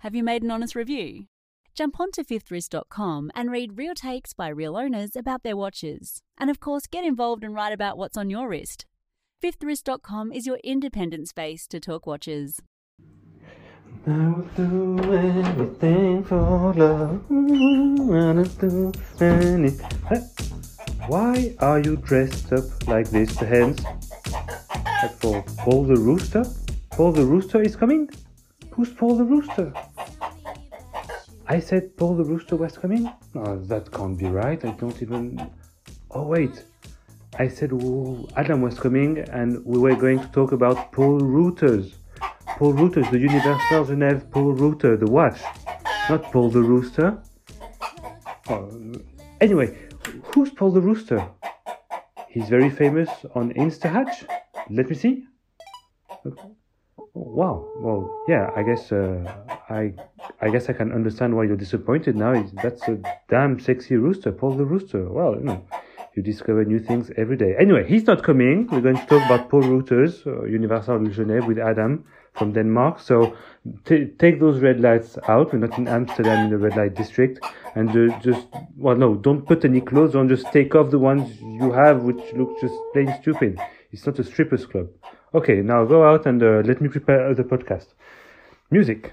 Have you made an honest review? Jump onto fifthwrist.com and read real takes by real owners about their watches. And of course, get involved and write about what's on your wrist. Fifthwrist.com is your independent space to talk watches. I will do anything for love. I'll do anything. Why are you dressed up like this? The. Like for Paul the Rooster? Paul the Rooster is coming? Who's Paul the Rooster? I said Paul the Rooster was coming? No, that can't be right. I don't even. Oh, wait. I said oh, Adam was coming and we were going to talk about Polerouters. Paul Routers, the Universal Genève Polerouter, the watch. Not Paul the Rooster. Oh, anyway, who's Paul the Rooster? He's very famous on InstaHatch. Let me see. Wow. Well, yeah. I guess uh, I I guess I can understand why you're disappointed now. That's a damn sexy rooster, Paul the Rooster. Well, you know, you discover new things every day. Anyway, he's not coming. We're going to talk about Polerouters, uh, Universal Genève, with Adam from Denmark. So t- take those red lights out. We're not in Amsterdam in the red light district, and uh, just well, no, don't put any clothes on. Just take off the ones you have, which look just plain stupid. It's not a strippers club. Okay, now go out and uh, let me prepare the podcast. Music.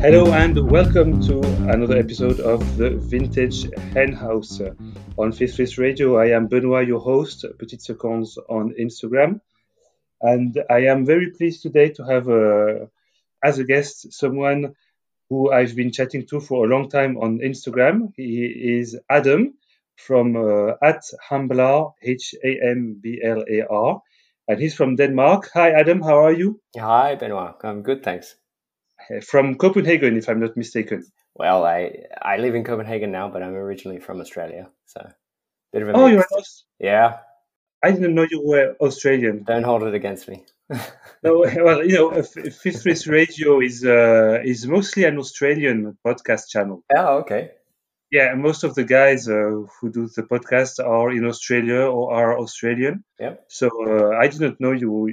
Hello and welcome to another episode of the Vintage Hen House on Fifth Wrist Radio. I am Benoit, your host, Petite Seconds on Instagram, and I am very pleased today to have uh, as a guest someone who I've been chatting to for a long time on Instagram. He is Adam from uh, at Hamblar, H A M B L A R, and he's from Denmark. Hi, Adam. How are you? Hi, Benoit. I'm good, thanks. From Copenhagen, if I'm not mistaken. Well, I I live in Copenhagen now, but I'm originally from Australia, so bit of a oh, mix. you're yeah. I didn't know you were Australian. Don't hold it against me. No, well, you know, Fifth Wrist Radio is uh, is mostly an Australian podcast channel. Oh, okay. Yeah, most of the guys uh, who do the podcast are in Australia or are Australian. Yep. So uh, I didn't know you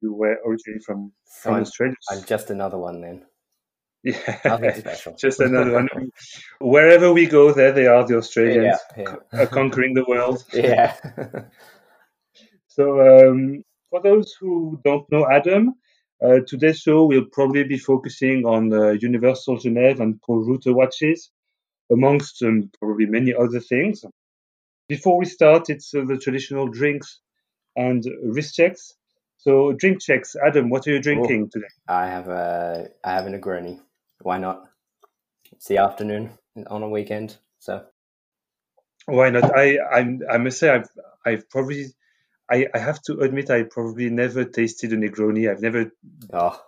you were originally from So from I'm, Australia. I'm just another one then. Yeah, Nothing special. just another one. Wherever we go, there they are, the Australians Yeah, uh, conquering the world. yeah. So, um, for those who don't know Adam, uh, today's show will probably be focusing on uh, Universal Genève and Polerouter watches, amongst um, probably many other things. Before we start, it's uh, the traditional drinks and wrist checks. So, drink checks. Adam, what are you drinking today? I have a I have a Negroni. Why not? It's the afternoon on a weekend, so Why not? I I'm, I must say I've I've probably I, I have to admit I probably never tasted a Negroni. I've never oh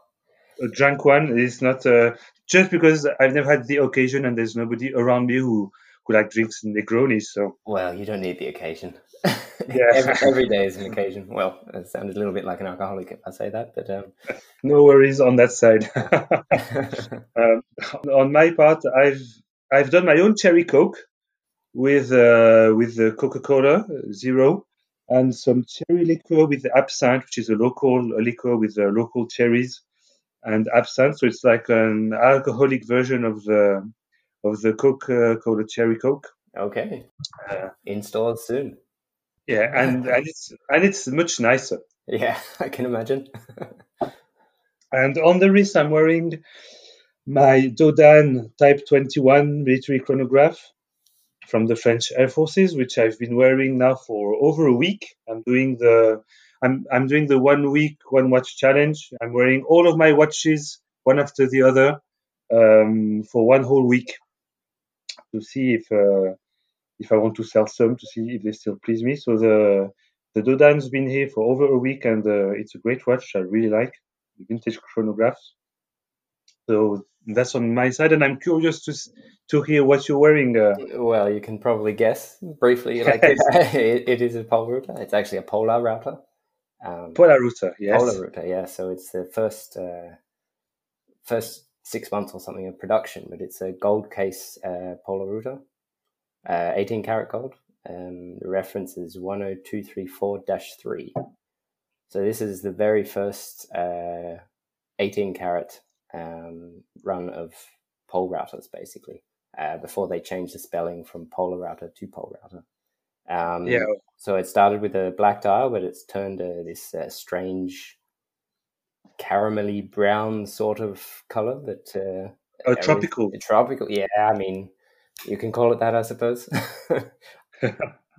drank one. It's not uh, just because I've never had the occasion and there's nobody around me who who like drinks Negronis. So well, you don't need the occasion. Yeah. every, every day is an occasion. Well, it sounded a little bit like an alcoholic if I say that, but um, no worries on that side. um, on my part, I've I've done my own cherry coke with uh, with the Coca Cola Zero and some cherry liqueur with the absinthe, which is a local a liquor with uh, local cherries and absinthe. So it's like an alcoholic version of the of the Coca Cola cherry coke. okay. Uh, Installed soon. yeah, and and it's and it's much nicer. Yeah, I can imagine. And on the wrist, I'm wearing my Dodane Type 21 military chronograph from the French Air Forces, which I've been wearing now for over a week. I'm doing the I'm I'm doing the one week one watch challenge. I'm wearing all of my watches one after the other um, for one whole week to see if uh, if I want to sell some to see if they still please me. So the the Dodane's been here for over a week and uh, it's a great watch. I really like the vintage chronographs. So that's on my side, and I'm curious to to hear what you're wearing. Uh, Well, you can probably guess briefly. Like it, it is a Polerouter. It's actually a Polarouter. Um, Polarouter, yes. Polarouter, yeah. So it's the first uh, first six months or something of production, but it's a gold case uh, Polarouter, uh, 18 karat gold. Um, the reference is 10234 3. So this is the very first uh, 18 carat um, run of Polerouters, basically, uh, before they changed the spelling from Polarouter to Polerouter. Um, Yeah. So it started with a black dial, but it's turned uh, this uh, strange caramelly brown sort of color that uh, Oh, tropical. tropical. Yeah, I mean, you can call it that, I suppose.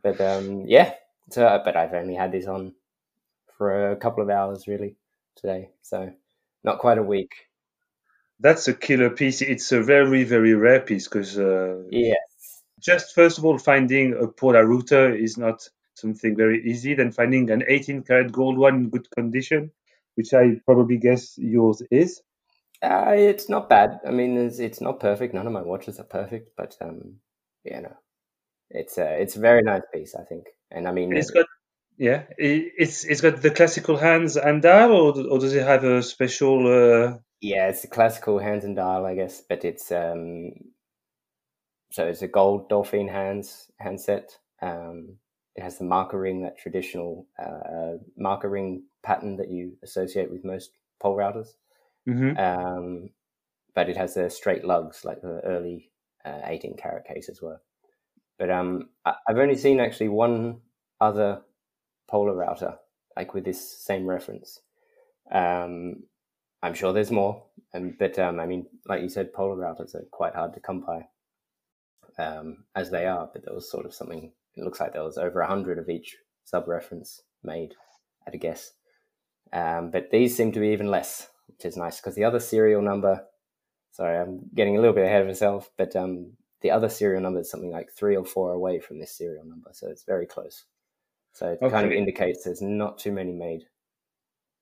but um, yeah, so but I've only had this on for a couple of hours really today, so not quite a week. That's a killer piece. It's a very, very rare piece because uh, Yes, just first of all, finding a Polarouter is not something very easy. Then finding an 18 karat gold one in good condition, which I probably guess yours is. uh, it's not bad. I mean, it's, it's not perfect. None of my watches are perfect, but um, yeah, no, it's a it's a very nice piece, I think. And I mean, It's got, yeah, it's it's got the classical hands and dial, or, or does it have a special? Uh, Yeah, it's a classical hands and dial, I guess, but it's um, so it's a gold dolphin hands handset. Um, it has the marker ring, that traditional uh, marker ring pattern that you associate with most Polerouters. mhm. Um, but it has the straight lugs like the early uh, 18 carat cases were. But um, I, I've only seen actually one other Polarouter like with this same reference. Um, I'm sure there's more, um, but um, I mean, like you said, Polarouters are quite hard to come by, um, as they are. But there was sort of something. It looks like there was over a hundred of each sub reference made at a guess. Um, but these seem to be even less, which is nice because the other serial number. Sorry, I'm getting a little bit ahead of myself, but um, the other serial number is something like three or four away from this serial number, so it's very close. So it kind of indicates there's not too many made.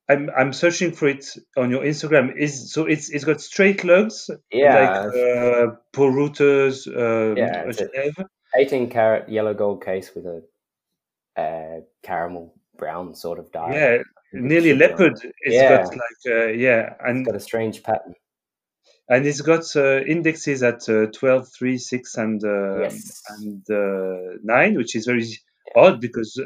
I'm I'm searching for it on your Instagram. Is so it's it's got straight lugs Yeah, like uh, Polerouters, uh, Yeah, it's 18 carat yellow gold case with a uh, caramel brown sort of dye. yeah, nearly leopard. It's Yeah. got like uh, yeah, and It's got a strange pattern. and it's got uh, indexes at uh, 12, 3, 6, and uh, Yes. and uh, nine, which is very odd because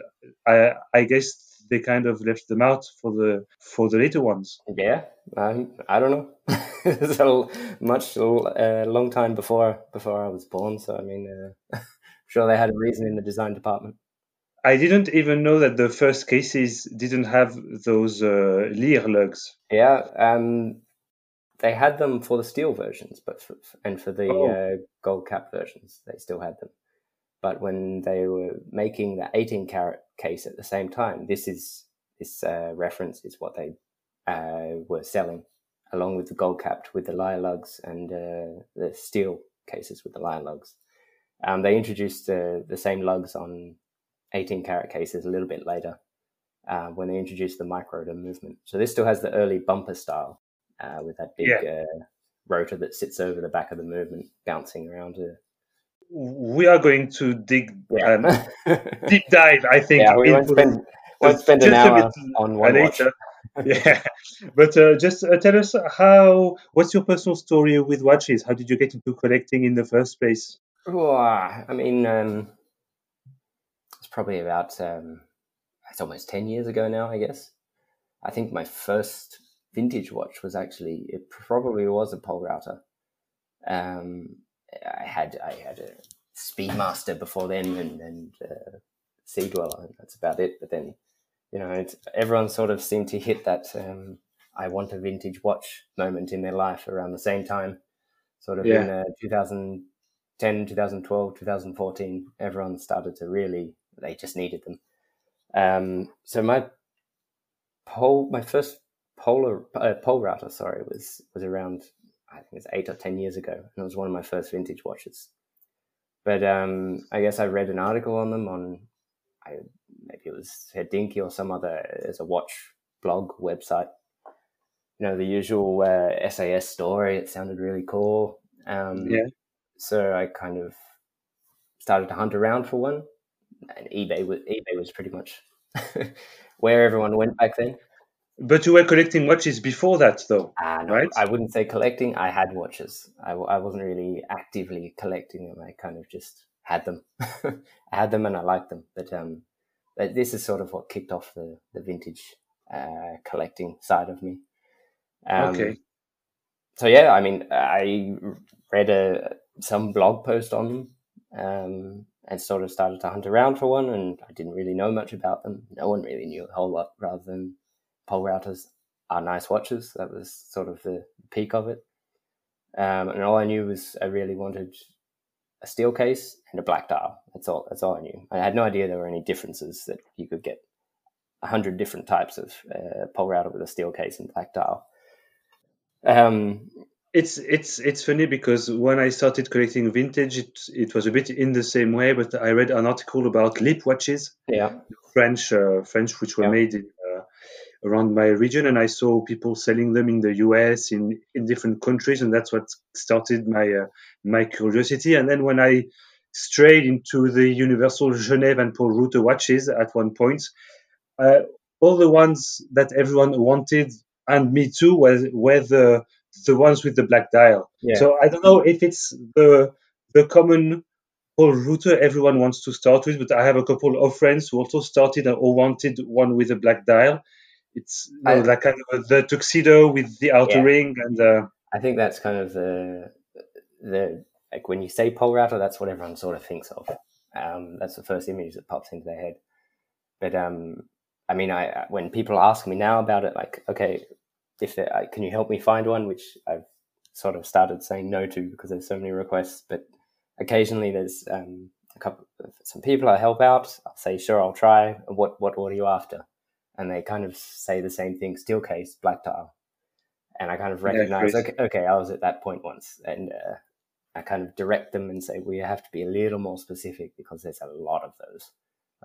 I I guess they kind of left them out for the for the later ones. Yeah, um, I don't know. it's a much uh, long time before before I was born, so I mean, uh, sure they had a reason in the design department. I didn't even know that the first cases didn't have those uh, lyre lugs. Yeah, um, they had them for the steel versions, but for, and for the Oh. uh, gold cap versions, they still had them. But when they were making the 18 karat case at the same time, this is this uh, reference is what they uh, were selling, along with the gold capped with the lyre lugs and uh, the steel cases with the lyre lugs. Um, they introduced uh, the same lugs on 18 karat cases a little bit later uh, when they introduced the micro-rotor movement. So this still has the early bumper style uh, with that big uh, rotor that sits over the back of the movement, bouncing around. Uh, We are going to dig um, deep dive, I think. yeah. We won't spend won't spend an hour on one watch. later. yeah, but uh, just uh, tell us how. What's your personal story with watches? How did you get into collecting in the first place? I mean, um, it's probably about um, it's almost ten years ago now, I guess. I think my first vintage watch was actually it probably was a Polerouter. Um, I had I had a Speedmaster before then, and and uh, Sea Dweller. and That's about it. But then, you know, it's, everyone sort of seemed to hit that um, I want a vintage watch moment in their life around the same time, sort of in Yeah. uh, 2010, 2012, 2014. Everyone started to really they just needed them. Um, so my pole, my first polar uh, Polerouter, sorry, was was around I think it's eight or ten years ago, and it was one of my first vintage watches. But um, I guess I read an article on them on, I maybe it was Hodinkee or some other as a watch blog website. You know the usual uh, SAS story. It sounded really cool. Um, Yeah. So I kind of started to hunt around for one, and eBay was eBay was pretty much where everyone went back then. But you were collecting watches before that, though. Uh, no, Right. I wouldn't say collecting. I had watches. I, I wasn't really actively collecting them. I kind of just had them. I had them and I liked them. But um, but this is sort of what kicked off the, the vintage uh, collecting side of me. Um, Okay. So yeah, I mean, I read a some blog post on them um, and sort of started to hunt around for one, and I didn't really know much about them. No one really knew a whole lot, rather than Polerouters are nice watches. That was sort of the peak of it. Um, and all I knew was I really wanted a steel case and a black dial. That's all. That's all I knew. I had no idea there were any differences that you could get a hundred different types of uh, Polerouter with a steel case and black dial. Um, It's it's it's funny because when I started collecting vintage, it it was a bit in the same way. But I read an article about lip watches, yeah, French uh, French, which were Yeah. made in, around my region, and I saw people selling them in the U.S. in in different countries, and that's what started my uh, my curiosity. And then when I strayed into the Universal Genève and Polerouter watches at one point, uh, all the ones that everyone wanted and me too were were the the ones with the black dial. yeah. So I don't know if it's the the common Polerouter everyone wants to start with, but I have a couple of friends who also started or wanted one with a black dial. It's you know, I- like kind of the tuxedo with the outer Yeah. ring and uh, I think that's kind of the the like when you say Polerouter, that's what everyone sort of thinks of. Um, that's the first image that pops into their head. But um, I mean, I when people ask me now about it, like, okay, if uh, can you help me find one, which I've sort of started saying no to because there's so many requests. But occasionally there's um, a couple, some people I help out. I'll say, sure, I'll try. What what what are you after? And they kind of say the same thing: steel case, black tile and I kind of recognize, great. okay, okay, I was at that point once, and uh, I kind of direct them and say, we have to be a little more specific because there's a lot of those.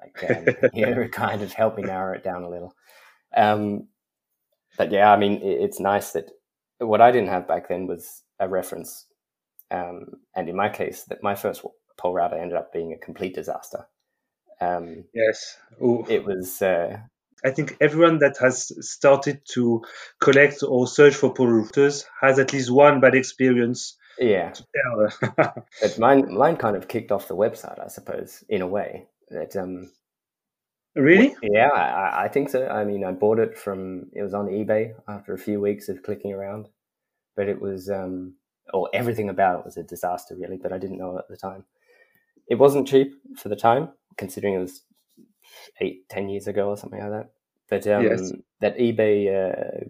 Like, um, you kind of help me narrow it down a little. Um, but yeah, I mean, it, it's nice that what I didn't have back then was a reference, um, and in my case, that my first Polerouter ended up being a complete disaster. Um, yes. Oh, it was. Uh, I think everyone that has started to collect or search for Polerouters has at least one bad experience. yeah, to tell. But mine, mine kind of kicked off the website, I suppose, in a way. That um, really? yeah, I, I think so. I mean, I bought it from it was on eBay after a few weeks of clicking around, but it was um, or everything about it was a disaster, really. But I didn't know at the time. It wasn't cheap for the time, considering it was eight, ten years ago or something like that. But um, Yes. that eBay uh,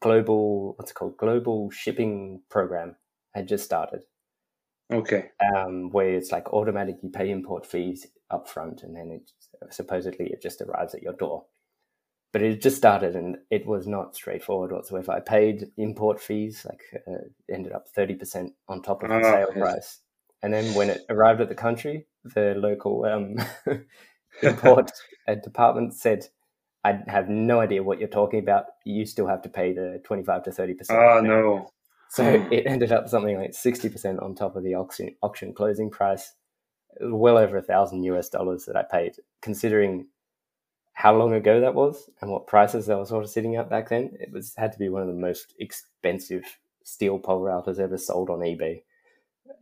global, what's it called, global shipping program had just started Okay. um, where it's like automatic you pay import fees up front and then it supposedly it just arrives at your door. But it just started and it was not straightforward whatsoever. I paid import fees, like uh, ended up 30% on top of the Ah, sale yes. price. And then when it arrived at the country, the local um, import uh, department said, I have no idea what you're talking about. You still have to pay the 25 to 30%. Ah, no. So it ended up something like sixty percent on top of the auction auction closing price, well over a thousand US dollars that I paid, considering how long ago that was and what prices they were sort of sitting at back then. It was had to be one of the most expensive steel Polerouters ever sold on eBay.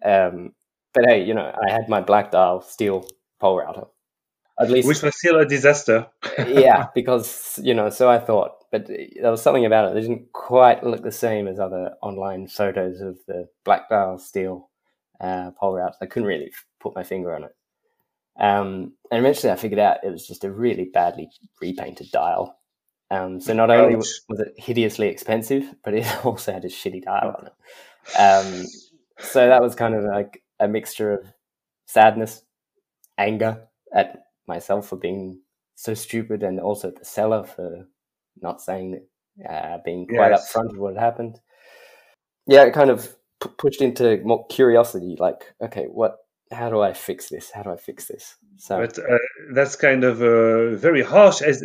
Um, but hey, you know, I had my black dial steel Polerouter. At least Which was still a disaster. yeah, because you know, so I thought, but there was something about it that didn't quite look the same as other online photos of the black dial steel uh, Polerouters. I couldn't really put my finger on it. Um, and eventually, I figured out it was just a really badly repainted dial. Um, so not only Ouch. was it hideously expensive, but it also had a shitty dial on it. Um, so that was kind of like a mixture of sadness, anger at myself for being so stupid, and also the seller for not saying, uh, being quite Yes. upfront of what happened. Yeah, it kind of p- pushed into more curiosity, like, okay, what? How do I fix this? How do I fix this? So But uh, that's kind of uh, very harsh, as,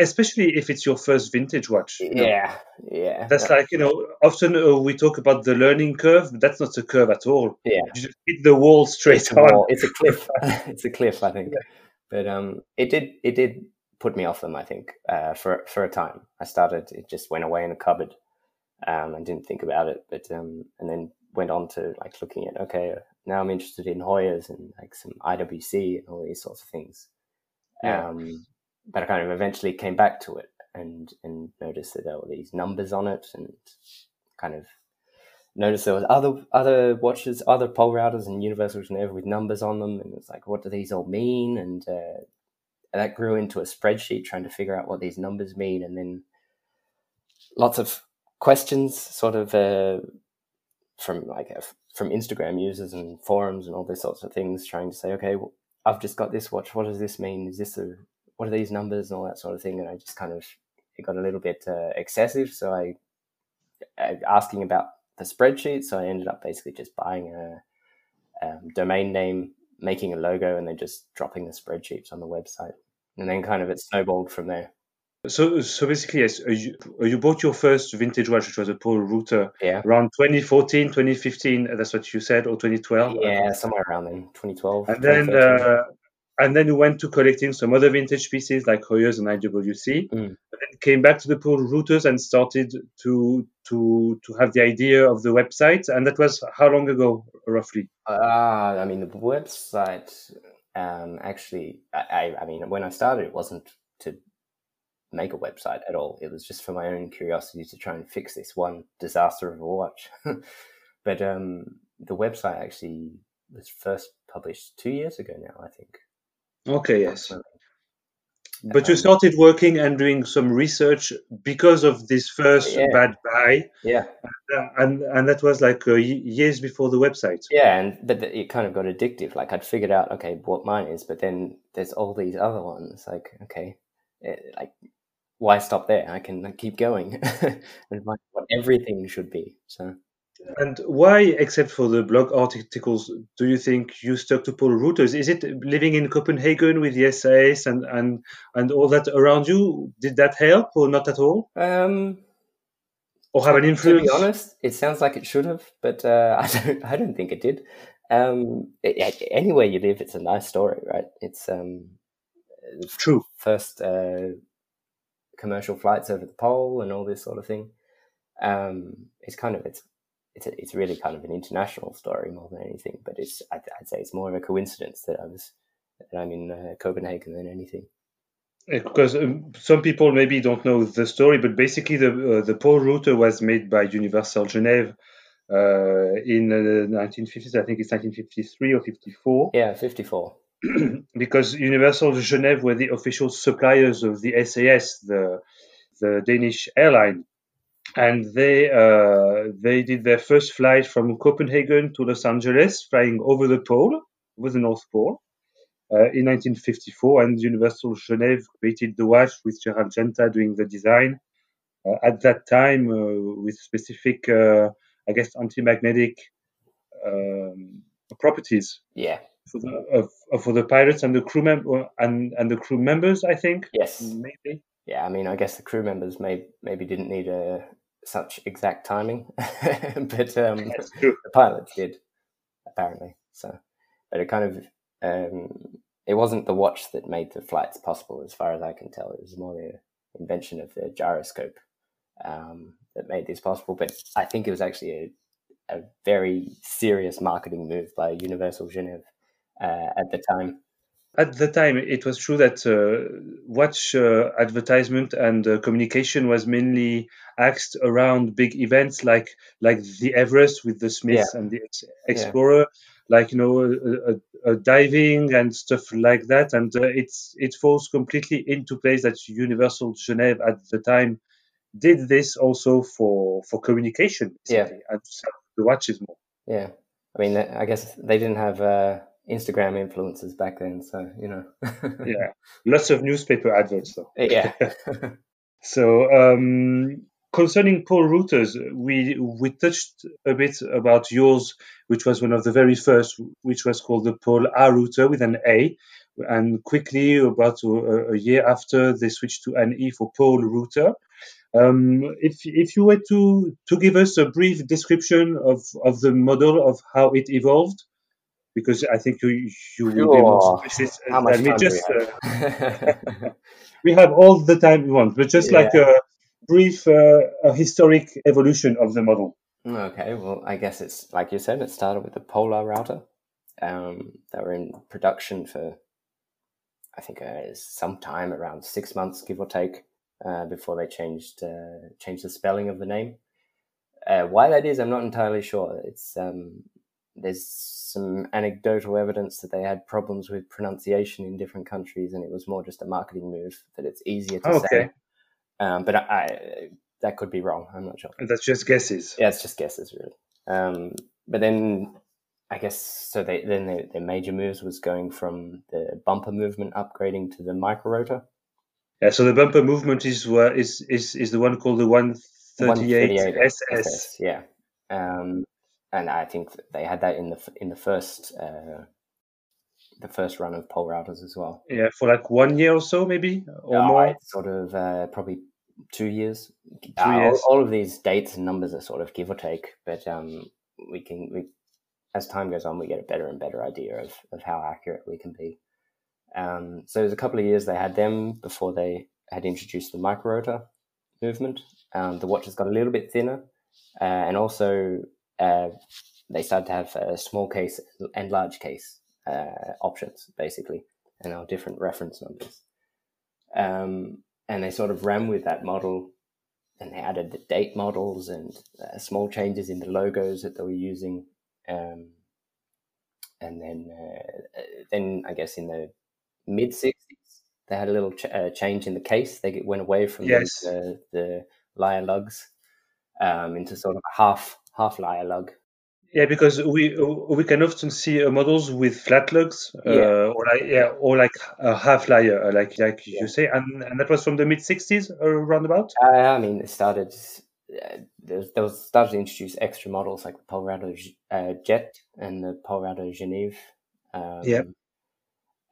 especially if it's your first vintage watch. you know. yeah, yeah, That's like, you know, often uh, we talk about the learning curve, but that's not a curve at all. yeah. You just hit the wall straight it's on. wall. It's a cliff. it's a cliff, I think. But um, it did it did put me off them. I think uh, for for a time. I started. It just went away in a cupboard. Um, and didn't think about it. But um, and then went on to like looking at okay, now I'm interested in Heuers and like some IWC and all these sorts of things. Yeah. Um, but I kind of eventually came back to it. and and noticed that there were these numbers on it, and kind of noticed there was other other watches, other Polerouters and Universal Geneva with numbers on them, and it's like, what do these all mean? And, uh, and that grew into a spreadsheet trying to figure out what these numbers mean, and then lots of questions, sort of uh, from like uh, from Instagram users and forums and all these sorts of things, trying to say, okay, well, I've just got this watch. What does this mean? Is this a what are these numbers and all that sort of thing? And I just kind of it got a little bit uh, excessive, so I, I asking about the spreadsheet. So I ended up basically just buying a um, domain name, making a logo, and then just dropping the spreadsheets on the website. And then kind of it snowballed from there. So, so basically, yes, uh, you, uh, you bought your first vintage watch, which was a Polerouter, Yeah. around 2014, 2015. uh, That's what you said, or 2012. Yeah, somewhere around then, 2012. And then, 2013. uh, and then we went to collecting some other vintage pieces like Heuers and IWC, Mm. and then came back to the Polerouters and started to to to have the idea of the website. And that was how long ago, roughly? Ah, I mean, the website um, actually, I, I, I mean, when I started, it wasn't to make a website at all. It was just for my own curiosity to try and fix this one disaster of a watch. but um, the website actually was first published two years ago now, I think. Okay, yes. But you started working and doing some research because of this first Yeah. bad buy, Yeah, uh, and and that was like uh, years before the website. yeah, and but it kind of got addictive. Like I'd figured out, okay, what mine is, but then there's all these other ones. Like, okay, eh, like why stop there? I can keep going and find what everything should be. So And why, except for the blog articles, do you think you stuck to Polerouters? Is it living in Copenhagen with the SAS and and and all that around you? Did that help or not at all, um, or have an influence? to be honest, it sounds like it should have, but uh, I don't. I don't think it did. Um, it- anywhere you live, it's a nice story, right? It's um, True. first uh, commercial flights over the pole and all this sort of thing. Um, it's kind of it's it's a, it's really kind of an international story more than anything. But it's I'd, I'd say it's more of a coincidence that I was that I'm in uh, Copenhagen than anything. Because um, some people maybe don't know the story, but basically the uh, the Polerouter was made by Universal Genève uh, in the 1950s. I think it's 1953 or 54. Yeah, fifty four. because Universal Genève were the official suppliers of the SAS, the the Danish airline, and they uh, they did their first flight from Copenhagen to Los Angeles, flying over the pole, over the North Pole, uh, in 1954. And Universal Genève created the watch with Gerald Genta doing the design. Uh, at that time, uh, with specific, uh, I guess, anti-magnetic um, properties Yeah. for the for the pilots and the crew mem- and and the crew members, I think. Yes. Maybe. Yeah, I mean, I guess the crew members may maybe didn't need uh, such exact timing, but um, the pilots did apparently. So, but it kind of um, it wasn't the watch that made the flights possible, as far as I can tell. It was more the invention of the gyroscope um, that made this possible. But I think it was actually a, a very serious marketing move by Universal Genève uh, at the time. At the time, it was true that uh, watch uh, advertisement and uh, communication was mainly axed around big events like like the Everest with the Smiths and the Ex- Explorer, like you know, uh, uh, uh, diving and stuff like that. And uh, it's it falls completely into place that Universal Genève at the time did this also for for communication, Yeah. and the watches more. Yeah, I mean, I guess they didn't have uh, Instagram influencers back then, so you know. Yeah, lots of newspaper adverts though. yeah. So um, concerning Polerouters, we we touched a bit about yours, which was one of the very first, which was called the Polarouter with an A, and quickly about a, a year after they switched to an E for Polerouter. Um, if if you were to to give us a brief description of of the model of how it evolved, because I think you you will be more specialist How much me. time Just we uh, have? we have all the time we want, but just like a brief uh, a historic evolution of the model. okay, well, I guess it's like you said. It started with the Polarouter. Um, they were in production for, I think, uh, some time around six months, give or take. uh, before they changed uh, changed the spelling of the name. Uh, why that is, I'm not entirely sure. It's um, there's some anecdotal evidence that they had problems with pronunciation in different countries, and it was more just a marketing move that it's easier to Okay. say. Um, but I, I, that could be wrong. I'm not sure. That's just guesses. Yeah, it's just guesses, really. Um, but then I guess so. They then their, their major moves was going from the bumper movement upgrading to the micro rotor. Yeah, so the bumper movement is what is is is the one called the 138 SS. SS, yeah. Um, and I think they had that in the in the first uh, the first run of Polerouters as well. Yeah, for like one year or so, maybe or Uh, more. sort of uh, probably two years. Two Uh, all, years. all of these dates and numbers are sort of give or take, but um, we can we as time goes on, we get a better and better idea of, of how accurate we can be. Um, so there's a couple of years they had them before they had introduced the micro rotor movement. Um, the watch has got a little bit thinner, uh, and also uh, they started to have a small case and large case uh, options, basically, and our different reference numbers. Um, and they sort of ran with that model, and they added the date models and uh, small changes in the logos that they were using. Um, and then, uh, then I guess in the mid '60s, they had a little ch- uh, change in the case. They get- went away from Yes. the, the, lugs um, into sort of half half lug. Yeah, because we we can often see uh, models with flat lugs, uh, Yeah. or like yeah, or like a half lyre, uh, like like Yeah. you say, and and that was from the mid '60s, uh, roundabout. Uh, I mean, it started. Uh, there was, started to introduce extra models like the Polerouter uh, Jet and the Polerouter Genève. Um, Yeah.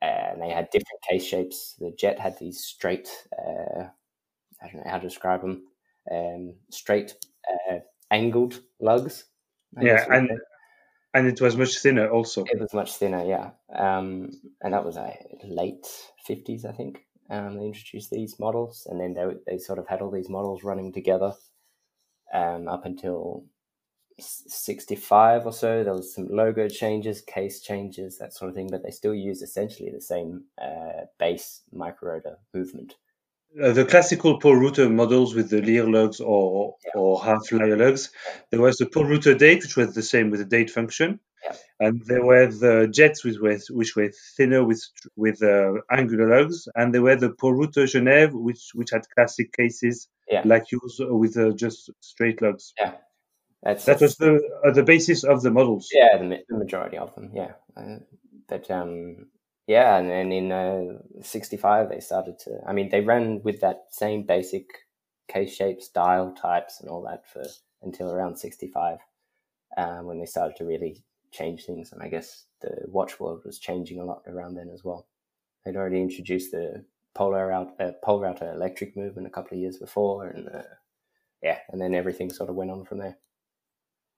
And they had different case shapes. The Jet had these straight. Uh, I don't know how to describe them. Um, straight uh, angled lugs. I Yeah, guess you would and and it was much thinner also. It was much thinner, yeah. Um, and that was uh, late 50s, I think. Um, they introduced these models, and then they, they sort of had all these models running together um, up until 65 or so. There was some logo changes, case changes, that sort of thing, but they still used essentially the same uh, base micro-rotor movement. Uh, the classical Polerouter models with the lyre lugs or Yeah. or half lyre lugs, there was the Polerouter date, which was the same with the date function, Yeah. and there were the jets which were which were thinner with with uh, angular lugs, and there were the Polerouter Genève, which which had classic cases Yeah. like yours with uh, just straight lugs. Yeah. That's, That was the uh, the basis of the models. Yeah, the, the majority of them, yeah. Uh, but um, yeah, and then in uh, '65 they started to. I mean, they ran with that same basic case shapes, dial types, and all that for until around '65, um, when they started to really change things. And I guess the watch world was changing a lot around then as well. They'd already introduced the polar out uh, pole electric movement a couple of years before, and uh, yeah, and then everything sort of went on from there.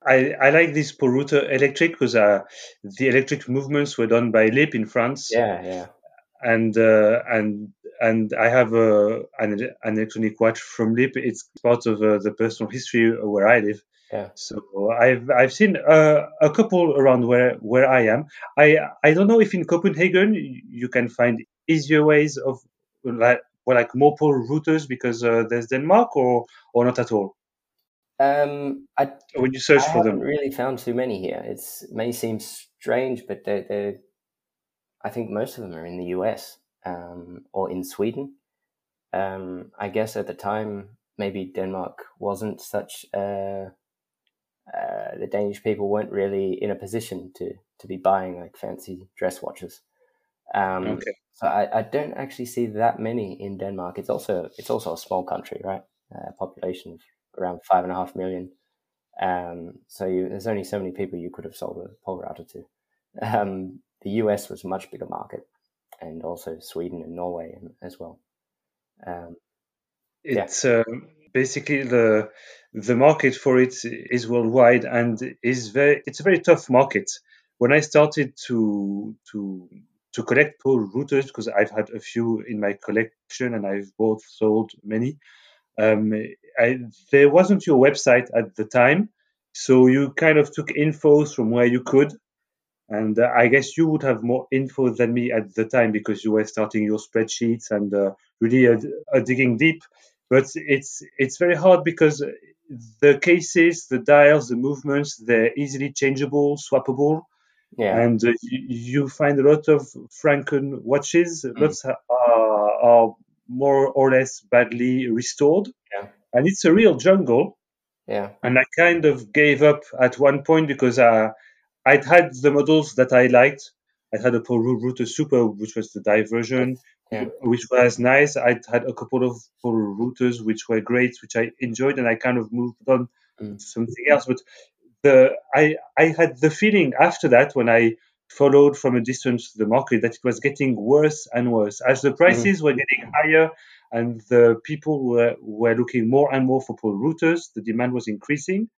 I, I like this Polerouter electric because uh, the electric movements were done by Lip in France. Yeah, yeah, and uh, and and I have a an, an electronic watch from Lip. It's part of uh, the personal history where I live. Yeah. So I've I've seen uh, a couple around where where I am. I I don't know if in Copenhagen you can find easier ways of like well, like more pole routers because uh, there's Denmark or or not at all Um, I when you search I for them. really found too many here. It's it may seem strange, but they're, they're I think most of them are in the US um, or in Sweden. Um, I guess at the time, maybe Denmark wasn't such. Uh, uh, the Danish people weren't really in a position to to be buying like fancy dress watches. Um, Okay. So I, I don't actually see that many in Denmark. It's also it's also a small country, right? Uh, population of around five and a half million. Um, so you, there's only so many people you could have sold a Polerouter to. Um, the US was a much bigger market, and also Sweden and Norway as well. Um, Yeah. It's uh, basically the the market for it is worldwide and is very it's a very tough market. When I started to to to collect Polerouters because I've had a few in my collection and I've both sold many. Um, I, there wasn't your website at the time, so you kind of took infos from where you could. And uh, I guess you would have more info than me at the time because you were starting your spreadsheets and uh, really uh, digging deep. but it's it's very hard because the cases, the dials, the movements, they're easily changeable, swappable. Yeah. And uh, you, you find a lot of Franken watches. Mm. Lots are, are more or less badly restored. And it's a real jungle. Yeah. And I kind of gave up at one point because uh, I'd had the models that I liked. I had a Polerouter Super, which was the dive version, Yeah. which was nice. I had a couple of Polerouters, which were great, which I enjoyed, and I kind of moved on Mm. to something else. But the I I had the feeling after that when I followed from a distance the market that it was getting worse and worse as the prices were getting higher and the people were, were looking more and more for Polerouters. The demand was increasing.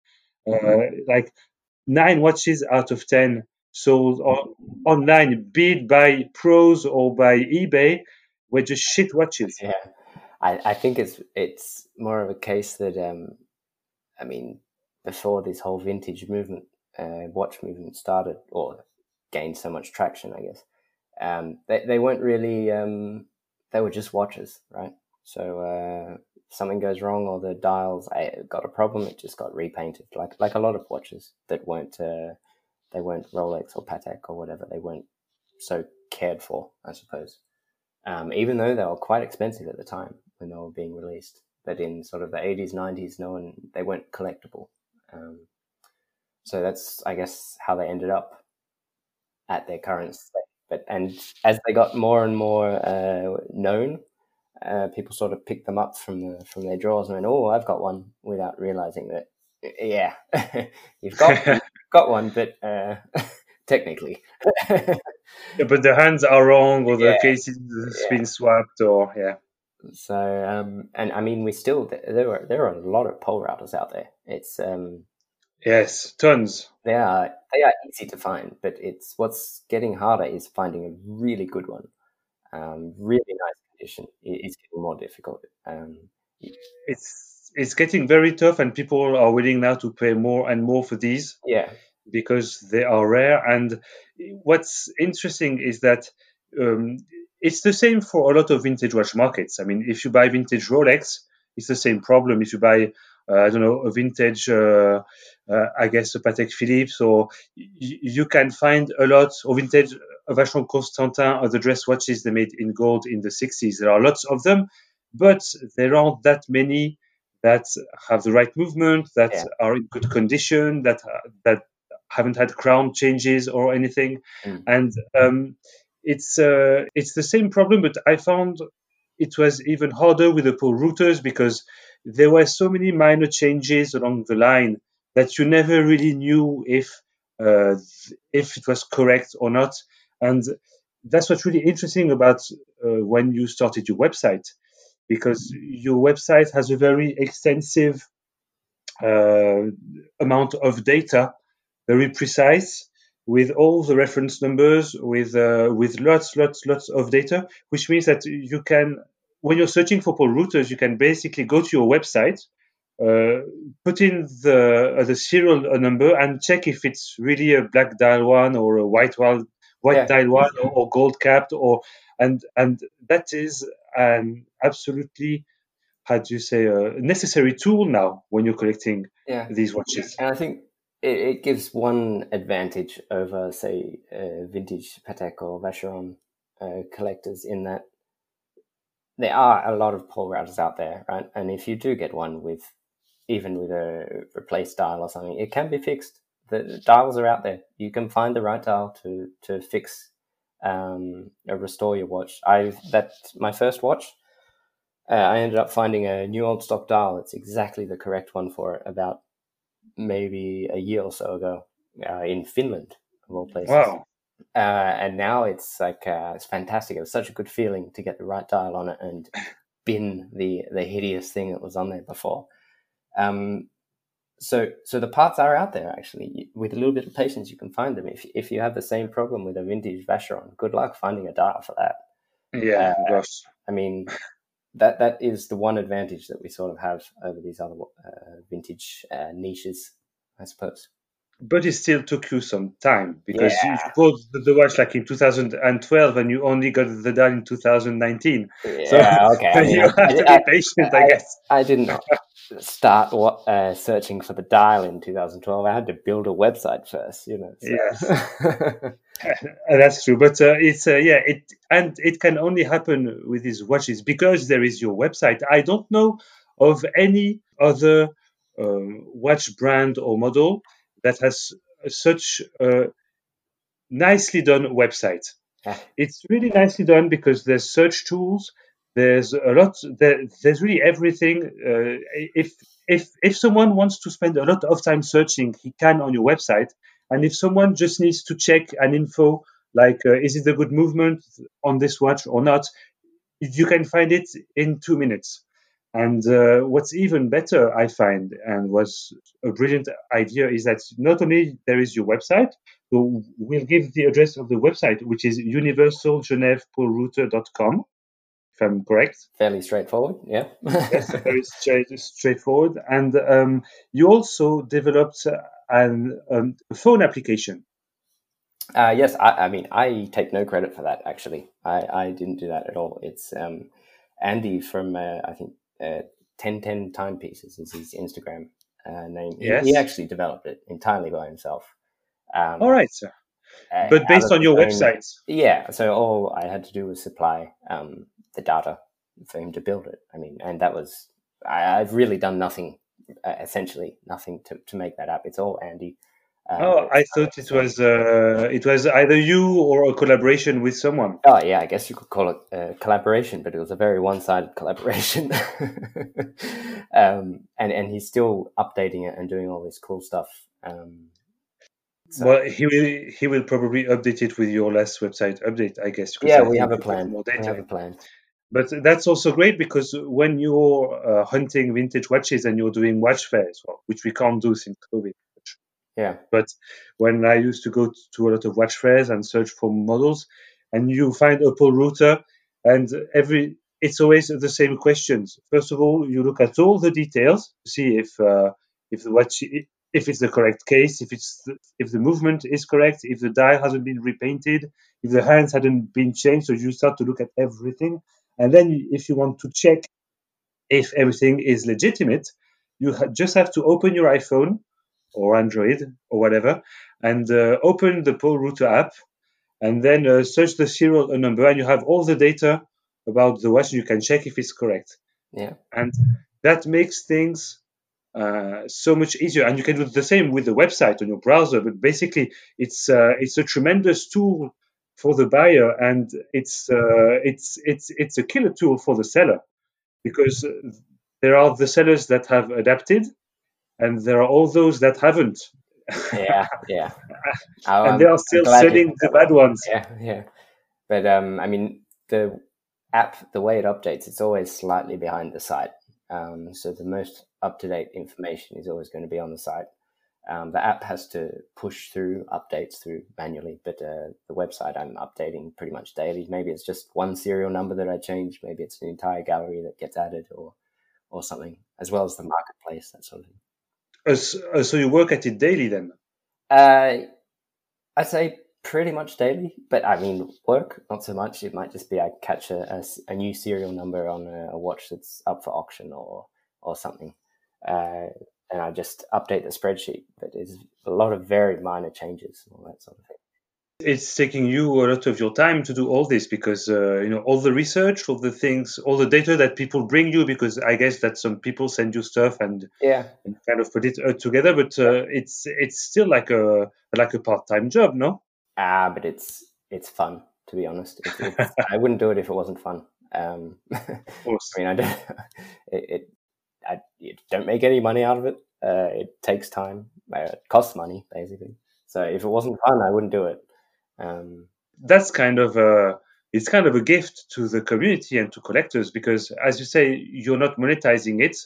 Uh, like nine watches out of ten sold on, online, be it by pros or by eBay, were just shit watches. Yeah, I, I think it's it's more of a case that um, I mean, before this whole vintage movement, uh, watch movement started or gained so much traction, I guess, um, they they weren't really um, they were just watches, right? So uh, something goes wrong or the dials uh, got a problem, it just got repainted, like like a lot of watches that weren't uh, they weren't Rolex or Patek or whatever, they weren't so cared for, I suppose um, even though they were quite expensive at the time when they were being released. But in sort of the 80s, 90s, no one they weren't collectible. Um, so that's, I guess, how they ended up at their current state. But and as they got more and more uh, known, uh, people sort of picked them up from the from their drawers and went, "Oh, I've got one," without realizing that, yeah, you've got you've got one, but uh, technically. Yeah, but the hands are wrong or the Yeah. case has Yeah. been swapped or yeah. So, um, and I mean, we still there are there are a lot of Polerouters out there. It's um, Yes, tons. they are they are easy to find, but it's what's getting harder is finding a really good one, um, really nice it's getting more difficult. Um, It's it's getting very tough and people are willing now to pay more and more for these yeah, because they are rare. And what's interesting is that um, it's the same for a lot of vintage watch markets. I mean, if you buy vintage Rolex, it's the same problem. If you buy, uh, I don't know, a vintage, uh, uh, I guess, a Patek Philippe, So y- you can find a lot of vintage Vacheron Constantin or the dress watches they made in gold in the 60s. There are lots of them, but there aren't that many that have the right movement, that Yeah. are in good condition, that uh, that haven't had crown changes or anything. Mm. And um, it's uh, it's the same problem, but I found it was even harder with the Polerouters because there were so many minor changes along the line that you never really knew if uh, if it was correct or not. And that's what's really interesting about uh, when you started your website, because your website has a very extensive uh, amount of data, very precise, with all the reference numbers, with uh, with lots, lots, lots of data, which means that you can, when you're searching for Polerouters, you can basically go to your website, uh, put in the uh, the serial number, and check if it's really a black dial one or a white one, white Yeah. dial one, or, or gold capped, or and and that is an absolutely how do you say a necessary tool now when you're collecting yeah. these watches. And I think it, it gives one advantage over, say, uh, vintage Patek or Vacheron uh, collectors in that there are a lot of Polerouters out there, right? And if you do get one with even with a replaced dial or something, it can be fixed. The, dials are out there. You can find the right dial to to fix um, or restore your watch. I've that my first watch. Uh, I ended up finding a new old stock dial. It's exactly the correct one for it. About maybe a year or so ago uh, in Finland, of all places. Wow. Uh, and now it's like uh, it's fantastic. It was such a good feeling to get the right dial on it and bin the the hideous thing that was on there before. Um, so so the parts are out there actually. With a little bit of patience, you can find them. If if you have the same problem with a vintage Vacheron, good luck finding a dial for that. Yeah, Uh. I mean, that that is the one advantage that we sort of have over these other uh, vintage uh, niches, I suppose. But it still took you some time because Yeah. you bought the, watch like in 2012 and you only got the dial in 2019. So Yeah, okay. I mean, you I- to be patient, I, I- guess. I didn't start uh, searching for the dial in 2012. I had to build a website first, you know. so- Uh, That's true, but uh, it's uh, yeah, it and it can only happen with these watches because there is your website. I don't know of any other um, watch brand or model that has such a nicely done website. Ah. It's really nicely done because there's search tools. There's a lot. There, there's really everything. Uh, if if if someone wants to spend a lot of time searching, he can on your website. And if someone just needs to check an info like uh, is it a good movement on this watch or not, you can find it in two minutes. And uh, what's even better, I find, and was a brilliant idea, is that not only there is your website, so we'll give the address of the website, which is universalgenevepolerouter.com, if I'm correct. Fairly straightforward, yeah. Yes, very straight, straightforward. And um, you also developed an um, a phone application. Uh, yes, I, I mean, I take no credit for that. Actually, I, I didn't do that at all. It's um, Andy from uh, I think uh, ten ten timepieces is his Instagram uh, name. He- Yes. He, actually developed it entirely by himself. Um, All right, sir. uh, But based on your own- website. Yeah, so all I had to do was supply um, the data for him to build it. I mean, and that was I, I've really done nothing, uh, essentially nothing to, to make that up. It's all Andy. Um, Oh, I thought it was uh, it was either you or a collaboration with someone. Oh yeah, I guess you could call it a collaboration, but it was a very one-sided collaboration. um, and and he's still updating it and doing all this cool stuff. Um, so- Well, he will he will probably update it with your last website update, I guess. yeah, I we have a plan. More We data. have a plan. But that's also great because when you're uh, hunting vintage watches and you're doing watch fairs, well, which we can't do since COVID. Yeah, But when I used to go to a lot of watch fairs and search for models, and you find a Polerouter, and every it's always the same questions. First of all, you look at all the details see if uh, if the watch if it's the correct case, if it's the, if the movement is correct, if the dial hasn't been repainted, if the hands hadn't been changed. So you start to look at everything, and then if you want to check if everything is legitimate, you ha- just have to open your iPhone or Android or whatever, and uh, open the Polerouter app, and then uh, search the serial number, and you have all the data about the watch. You can check if it's correct, yeah, and that makes things uh, so much easier. And you can do the same with the website on your browser. But basically, it's uh, it's a tremendous tool for the buyer, and it's uh, it's it's it's a killer tool for the seller because uh, there are the sellers that have adapted and there are all those that haven't, yeah, yeah. And they I'm- are still selling the bad ones. Yeah, yeah. But um, I mean, the app, the way it updates, it's always slightly behind the site. Um, so the most up to date information is always going to be on the site. Um, the app has to push through updates through manually, but uh, the website I'm updating pretty much daily. Maybe it's just one serial number that I change. Maybe it's an entire gallery that gets added, or or something, as well as the marketplace, that sort of thing. Uh, so, you work at it daily then? Uh, I'd say pretty much daily, but I mean, work, not so much. It might just be I catch a a new serial number on a, a watch that's up for auction or, or something. Uh, and I just update the spreadsheet, but it's a lot of very minor changes and all that sort of thing. It's taking you a lot of your time to do all this because uh, you know all the research, all the things, all the data that people bring you. Because I guess that some people send you stuff and, Yeah. and kind of put it uh, together, but uh, it's it's still like a like a part time job, no? Ah, but it's, it's fun, to be honest. It's, it's, I wouldn't do it if it wasn't fun. Um, Of course. I mean, I don't, it, it, I you don't make any money out of it. Uh, it takes time. Uh, it costs money, basically. So if it wasn't fun, I wouldn't do it. Um, that's kind of a it's kind of a gift to the community and to collectors because as you say you're not monetizing it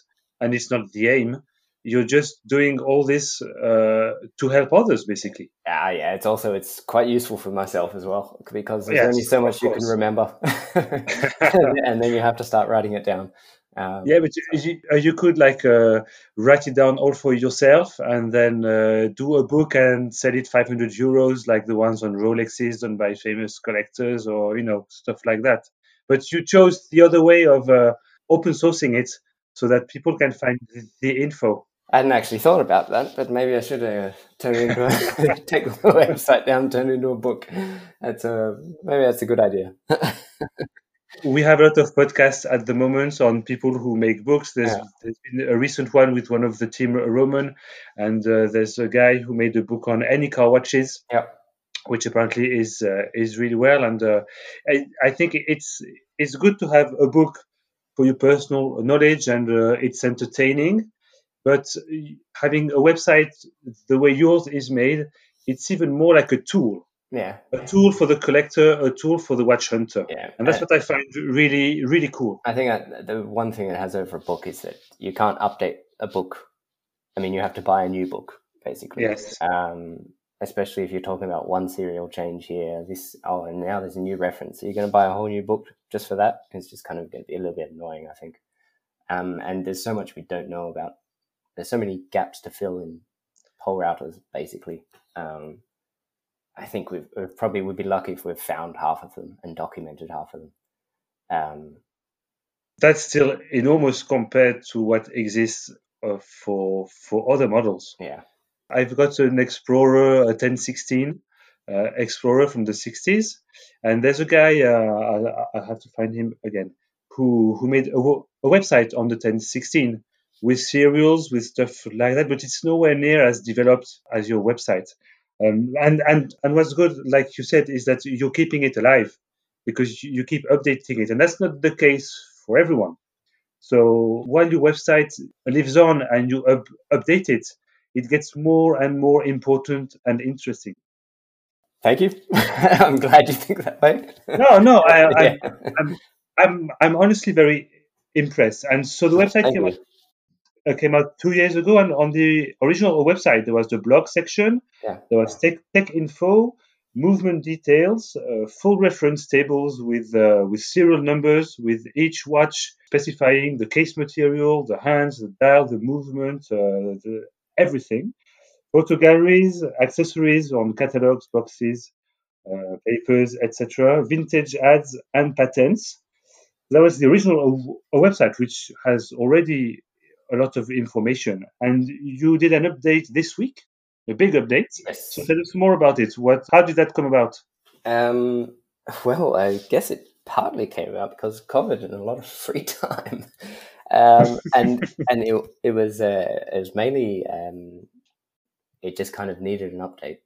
and it's not the aim. You're just doing all this uh, to help others basically. Ah, yeah, it's also it's quite useful for myself as well because there's Yes, only so much you can remember, and then you have to start writing it down. Um, Yeah, but you, uh, you could like uh, write it down all for yourself and then uh, do a book and sell it 500 euros, like the ones on Rolexes done by famous collectors or, you know, stuff like that. But you chose the other way of uh, open sourcing it so that people can find the, the info. I hadn't actually thought about that, but maybe I should uh, turn it into a, take the website down, turn it into a book. That's a maybe that's a good idea. we have a lot of podcasts at the moment on people who make books. There's, Yeah. there's been a recent one with one of the team, Roman, and uh, there's a guy who made a book on Enicar watches. Yep. which apparently is uh, is really well. And uh, I, I think it's it's good to have a book for your personal knowledge, and uh, it's entertaining. But having a website the way yours is made, it's even more like a tool, yeah, a tool for the collector, a tool for the watch hunter, yeah. and that's I, what I find really really cool. I think I, the one thing it has over a book is that you can't update a book. I mean, you have to buy a new book basically. Yes. Um, especially if you're talking about one serial change here. This oh, and now there's a new reference. So you're going to buy a whole new book just for that. It's just kind of going to be a little bit annoying, I think. Um, and there's so much we don't know about. There's so many gaps to fill in Polerouters, basically. Um, I think we've, we probably would be lucky if we've found half of them and documented half of them. Um, That's still enormous compared to what exists uh, for for other models. yeah, I've got an Explorer, a 1016 uh, Explorer from the 60s, and there's a guy uh, I, I have to find him again who who made a, a website on the 1016 with serials with stuff like that, but it's nowhere near as developed as your website. Um, and and and what's good, like you said, is that you're keeping it alive because you, keep updating it, and that's not the case for everyone. So while your website lives on and you up, update it, it gets more and more important and interesting. thank you. I'm glad you think that way. No, no, I, I, Yeah. I'm, I'm, I'm honestly very impressed. And so the website Thank came you. out, uh, came out two years ago, and on the original website there was the blog section, Yeah. there was tech, tech info, movement details, uh, full reference tables with uh, with serial numbers, with each watch specifying the case material, the hands, the dial, the movement, uh, the, everything. Photo galleries, accessories on catalogs, boxes, uh, papers, etc. Vintage ads and patents. That was the original uh, website, which has already a lot of information. And you did an update this week, a big update. Yes. So tell us more about it. What? How did that come about? Um, well, I guess it partly came about because COVID and a lot of free time, um, and and it it was uh, it was mainly um, it just kind of needed an update.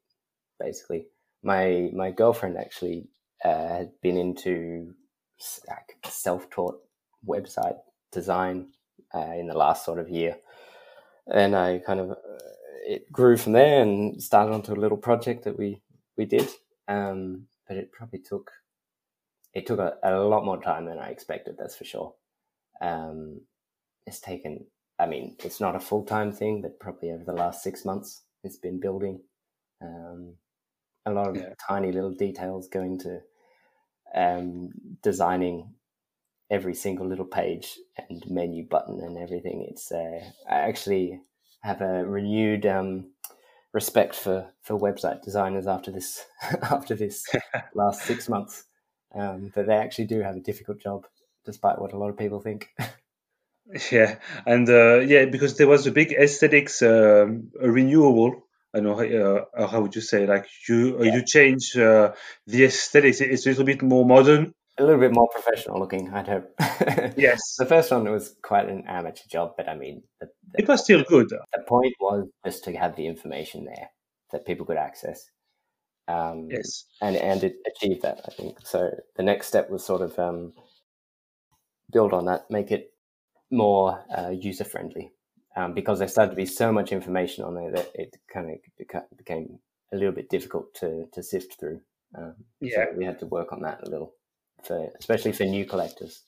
Basically, my my girlfriend actually uh, had been into like self taught website design uh, in the last sort of year, and I kind of uh, it grew from there and started onto a little project that we we did. Um, but it probably took it took a, a lot more time than I expected. That's for sure. Um, it's taken. I mean, it's not a full time thing, but probably over the last six months, it's been building. Um, a lot of Yeah. tiny little details going to um, designing every single little page and menu button and everything. It's uh, I actually have a renewed um, respect for, for website designers after this after this last six months. Um, but they actually do have a difficult job, despite what a lot of people think. Yeah, and uh, yeah, because there was a big aesthetics um, renewal. I know uh, uh, how would you say like you uh, Yeah. you change uh, the aesthetics. It's a little bit more modern. A little bit more professional looking, I'd hope. Yes, the first one was quite an amateur job, but I mean, the, the, it was still good. the point was just to have the information there that people could access. Um, Yes. and and it achieved that. I think so. The next step was sort of um, build on that, make it more uh, user friendly, um, because there started to be so much information on there that it kind of beca- became a little bit difficult to to sift through. Um, Yeah. so we had to work on that a little, for especially for new collectors.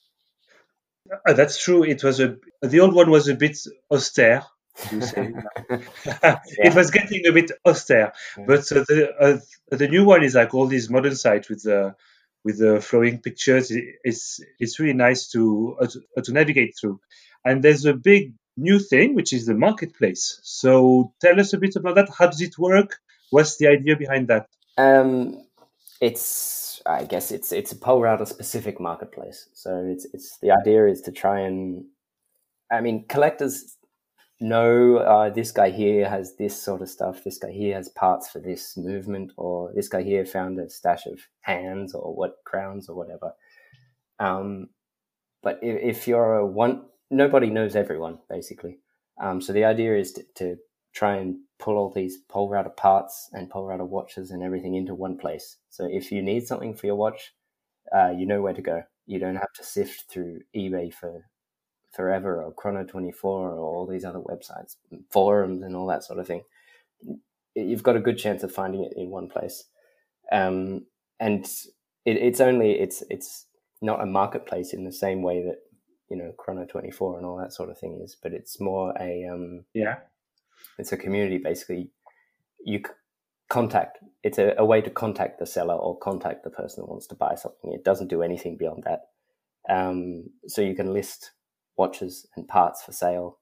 Uh, that's true. It was a the old one was a bit austere. You say. It was getting a bit austere, Yeah. but uh, the uh, the new one is like all these modern sites with the with the flowing pictures. It's it's really nice to uh, to, uh, to navigate through. And there's a big new thing which is the marketplace. So tell us a bit about that. How does it work? What's the idea behind that? Um, it's I guess it's it's a Polerouter specific marketplace. So it's it's the idea is to try and I mean collectors know uh, this guy here has this sort of stuff. This guy here has parts for this movement, or this guy here found a stash of hands or what crowns or whatever. Um, but if, if you're a one, nobody knows everyone basically. Um, so the idea is to, to try and pull all these Polerouter parts and Polerouter watches and everything into one place. So if you need something for your watch, uh, you know where to go. You don't have to sift through eBay for forever or Chrono24 or all these other websites, forums and all that sort of thing. You've got a good chance of finding it in one place. Um, and it, it's only, it's, it's not a marketplace in the same way that, you know, Chrono24 and all that sort of thing is, but it's more a, um, yeah, it's a community basically. You contact, it's a, a way to contact the seller or contact the person who wants to buy something. It doesn't do anything beyond that. Um, so you can list watches and parts for sale.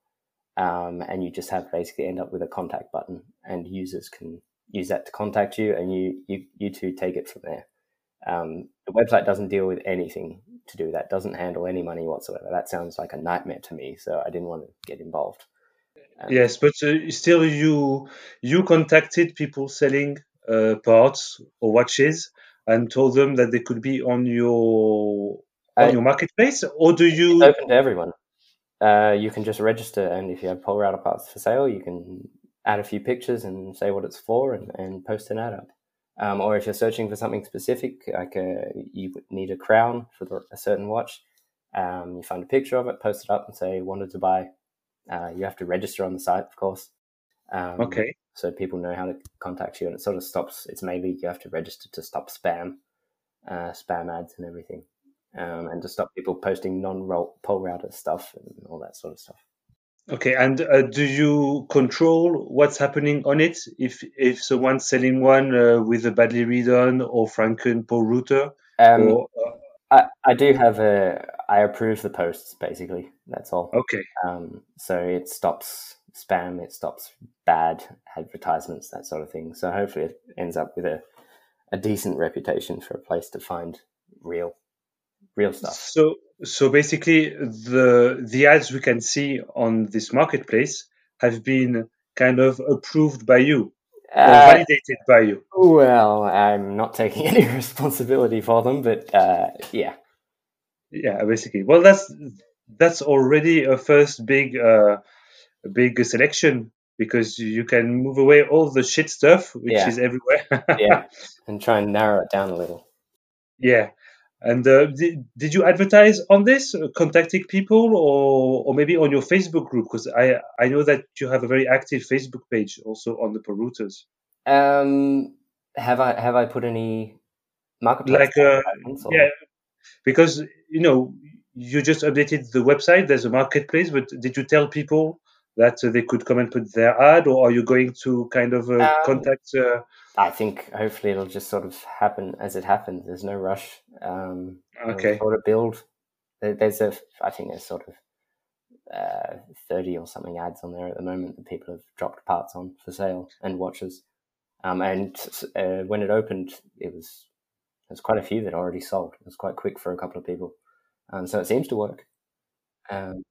Um, and you just have basically end up with a contact button, and users can use that to contact you, and you you you two take it from there. Um, the website doesn't deal with anything to do that; doesn't handle any money whatsoever. That sounds like a nightmare to me, so I didn't want to get involved. Yes, but uh, still, you you contacted people selling uh, parts or watches and told them that they could be on your on your marketplace, or do you? It's open to everyone uh, you can just register. And if you have Polerouter parts for sale, you can add a few pictures and say what it's for and, and post an ad up. Um, or if you're searching for something specific, like a, uh, you need a crown for the, a certain watch, um, you find a picture of it, post it up, and say wanted to buy. Uh, you have to register on the site, of course. Um, okay. So people know how to contact you, and it sort of stops. It's mainly you have to register to stop spam, uh, spam ads and everything um, and to stop people posting non-Polerouter stuff and all that sort of stuff. Okay, and uh, do you control what's happening on it? If if someone's selling one uh, with a badly redone or Franken Polerouter, um, or, uh, I I do have a I approve the posts basically. That's all. Okay. Um, so it stops spam, it stops bad advertisements, that sort of thing. So hopefully it ends up with a a decent reputation for a place to find real real stuff. So so basically the the ads we can see on this marketplace have been kind of approved by you uh, validated by you. Well, I'm not taking any responsibility for them, but uh, yeah. Yeah, basically. Well, that's that's already a first big uh, big selection because you can move away all the shit stuff which yeah. is everywhere. yeah, and try and narrow it down a little. Yeah, and uh, did, did you advertise on this, uh, contacting people, or or maybe on your Facebook group? Because I I know that you have a very active Facebook page also on the Polerouters. Um, have I have I put any marketplace? Like uh, yeah, because you know you just updated the website. There's a marketplace, but did you tell people that uh, they could come and put their ad, or are you going to kind of uh, um, contact? I think hopefully it'll just sort of happen as it happens. There's no rush. Um, okay. Sort of build. There's a, I think there's sort of uh, 30 or something ads on there at the moment that people have dropped parts on for sale and watches. Um, and uh, when it opened, it was there's quite a few that already sold. It was quite quick for a couple of people, um, so it seems to work. Um,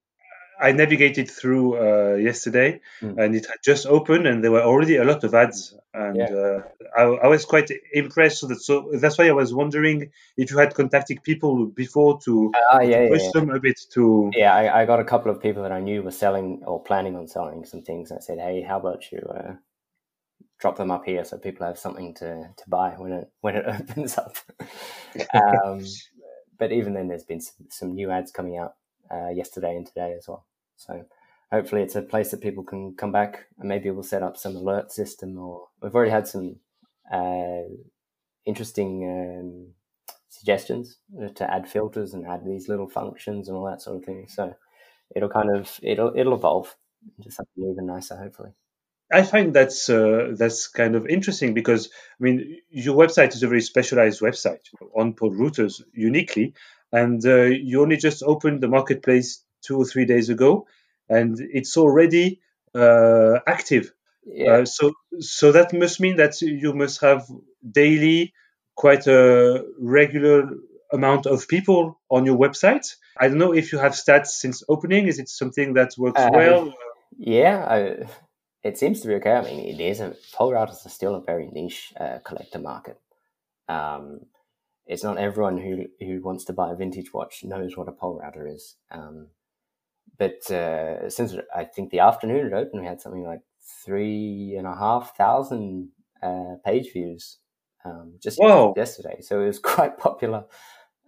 I navigated through uh, yesterday, mm. and it had just opened, and there were already a lot of ads, and yeah. uh, I, I, was quite impressed. So, that, so that's why I was wondering if you had contacted people before to, uh, yeah, push yeah, them a bit to. Yeah, I, I, got a couple of people that I knew were selling or planning on selling some things. I said, "Hey, how about you uh, drop them up here so people have something to, to buy when it when it opens up." um, but even then, there's been some, some new ads coming out uh, yesterday and today as well. So hopefully it's a place that people can come back and maybe we'll set up some alert system or we've already had some uh, interesting um, suggestions to add filters and add these little functions and all that sort of thing. So it'll kind of it'll it'll evolve into something even nicer, hopefully. I find that's uh, that's kind of interesting because I mean your website is a very specialized website on Polerouters uniquely, and uh, you only just opened the marketplace two or three days ago, and it's already uh, active. Yeah. Uh, so so that must mean that you must have daily quite a regular amount of people on your website. I don't know if you have stats since opening. Is it something that works Uh, well? Yeah, I, it seems to be okay. I mean, it is a Polerouters are still a very niche uh, collector market. Um, it's not everyone who who wants to buy a vintage watch knows what a Polerouter is. Um, but uh, since I think the afternoon it opened, we had something like three and a half thousand uh, page views um, just Wow. yesterday. So it was quite popular,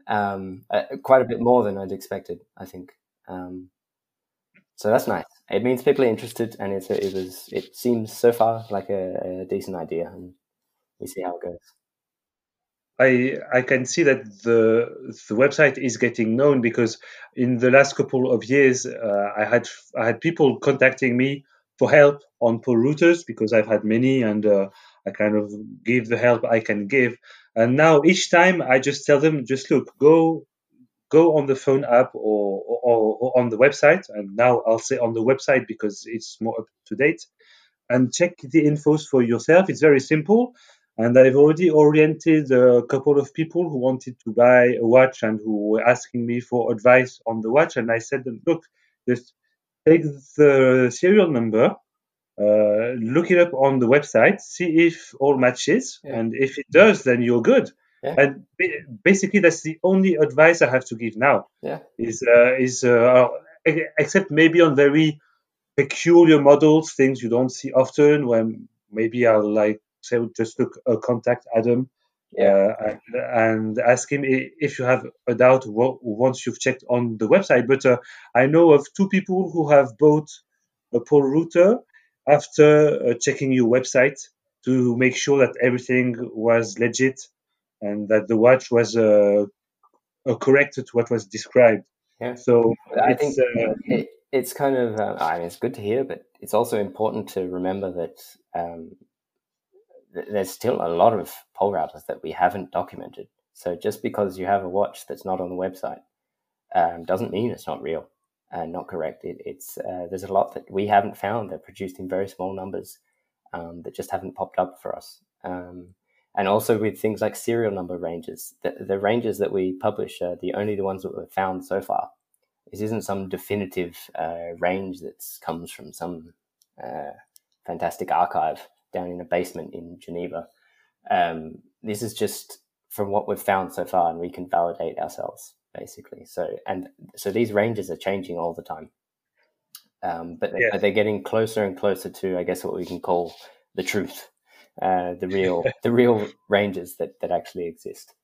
um, uh, quite a bit more than I'd expected. I think. Um, so that's nice. It means people are interested, and it's it was it seems so far like a, a decent idea, and we see how it goes. I I can see that the the website is getting known because in the last couple of years uh, I had I had people contacting me for help on Polerouters because I've had many and uh, I kind of give the help I can give and now each time I just tell them just look go go on the phone app or, or, or on the website and now I'll say on the website because it's more up to date and check the infos for yourself. It's very simple. And I've already oriented a couple of people who wanted to buy a watch and who were asking me for advice on the watch. And I said, them, look, just take the serial number, uh, look it up on the website, see if all matches. Yeah. And if it does, then you're good. Yeah. And basically, that's the only advice I have to give now. Yeah. Is uh, is uh, except maybe on very peculiar models, things you don't see often. When maybe I'll like say just look uh, contact Adam Yeah. uh, and, and ask him if you have a doubt once you've checked on the website. But uh, I know of two people who have bought a Polerouter after uh, checking your website to make sure that everything was legit and that the watch was uh, uh, correct to what was described. Yeah. So I it's, think uh, it, it's kind of uh, I mean it's good to hear, but it's also important to remember that um, there's still a lot of Polerouters that we haven't documented. So just because you have a watch that's not on the website um, doesn't mean it's not real and not correct. It, it's uh, there's a lot that we haven't found. They're produced in very small numbers um, that just haven't popped up for us. Um, and also with things like serial number ranges, the, the ranges that we publish are the only the ones that we've found so far. This isn't some definitive uh, range that comes from some uh, fantastic archive down in a basement in Geneva. Um, this is just from what we've found so far, and we can validate ourselves basically. So, and so these ranges are changing all the time, um, but, Yeah. but they're getting closer and closer to, I guess, what we can call the truth, uh, the real, the real ranges that that actually exist.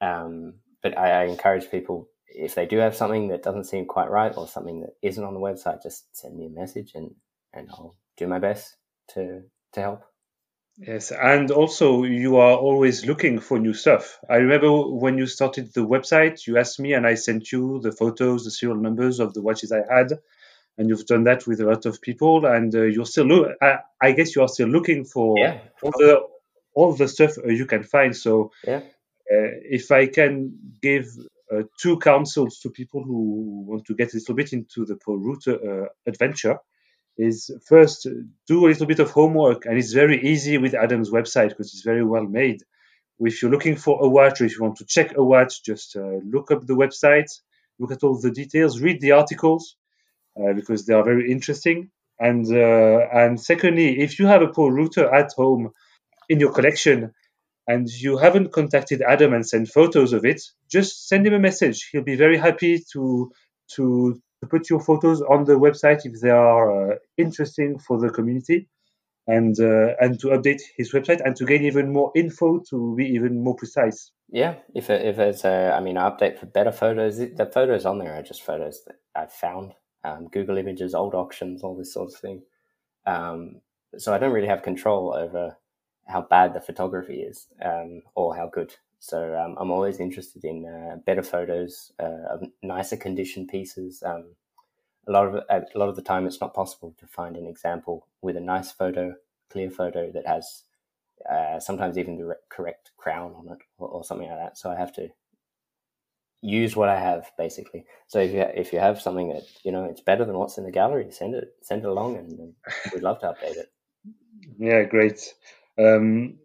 Um, but I, I encourage people if they do have something that doesn't seem quite right or something that isn't on the website, just send me a message and and I'll do my best to to help. Yes, and also you are always looking for new stuff. I remember when you started the website, you asked me, and I sent you the photos, the serial numbers of the watches I had, and you've done that with a lot of people, and uh, you're still look. I, I guess you are still looking for Yeah, all the all the stuff uh, you can find. So yeah, uh, if I can give uh, two counsels to people who want to get a little bit into the Polerouter uh, adventure, is first do a little bit of homework, and it's very easy with Adam's website because it's very well made. If you're looking for a watch or if you want to check a watch, just uh, look up the website, look at all the details, read the articles uh, because they are very interesting. And uh, and secondly, if you have a Polerouter at home in your collection and you haven't contacted Adam and sent photos of it, just send him a message. He'll be very happy to to, to put your photos on the website if they are uh, interesting for the community, and uh, and to update his website and to gain even more info to be even more precise. yeah. If it, if it's a, I mean, an update for better photos, the photos on there are just photos that I've found, um, Google Images, old auctions, all this sort of thing. Um, so I don't really have control over how bad the photography is um, or how good. So um, I'm always interested in uh, better photos uh, of nicer condition pieces. Um, a lot of a lot of the time it's not possible to find an example with a nice photo, clear photo that has uh, sometimes even the correct crown on it or, or, something like that. So I have to use what I have basically. So if you if you have something that you know it's better than what's in the gallery, send it send it along, and, and we'd love to update it. Yeah, great. Um,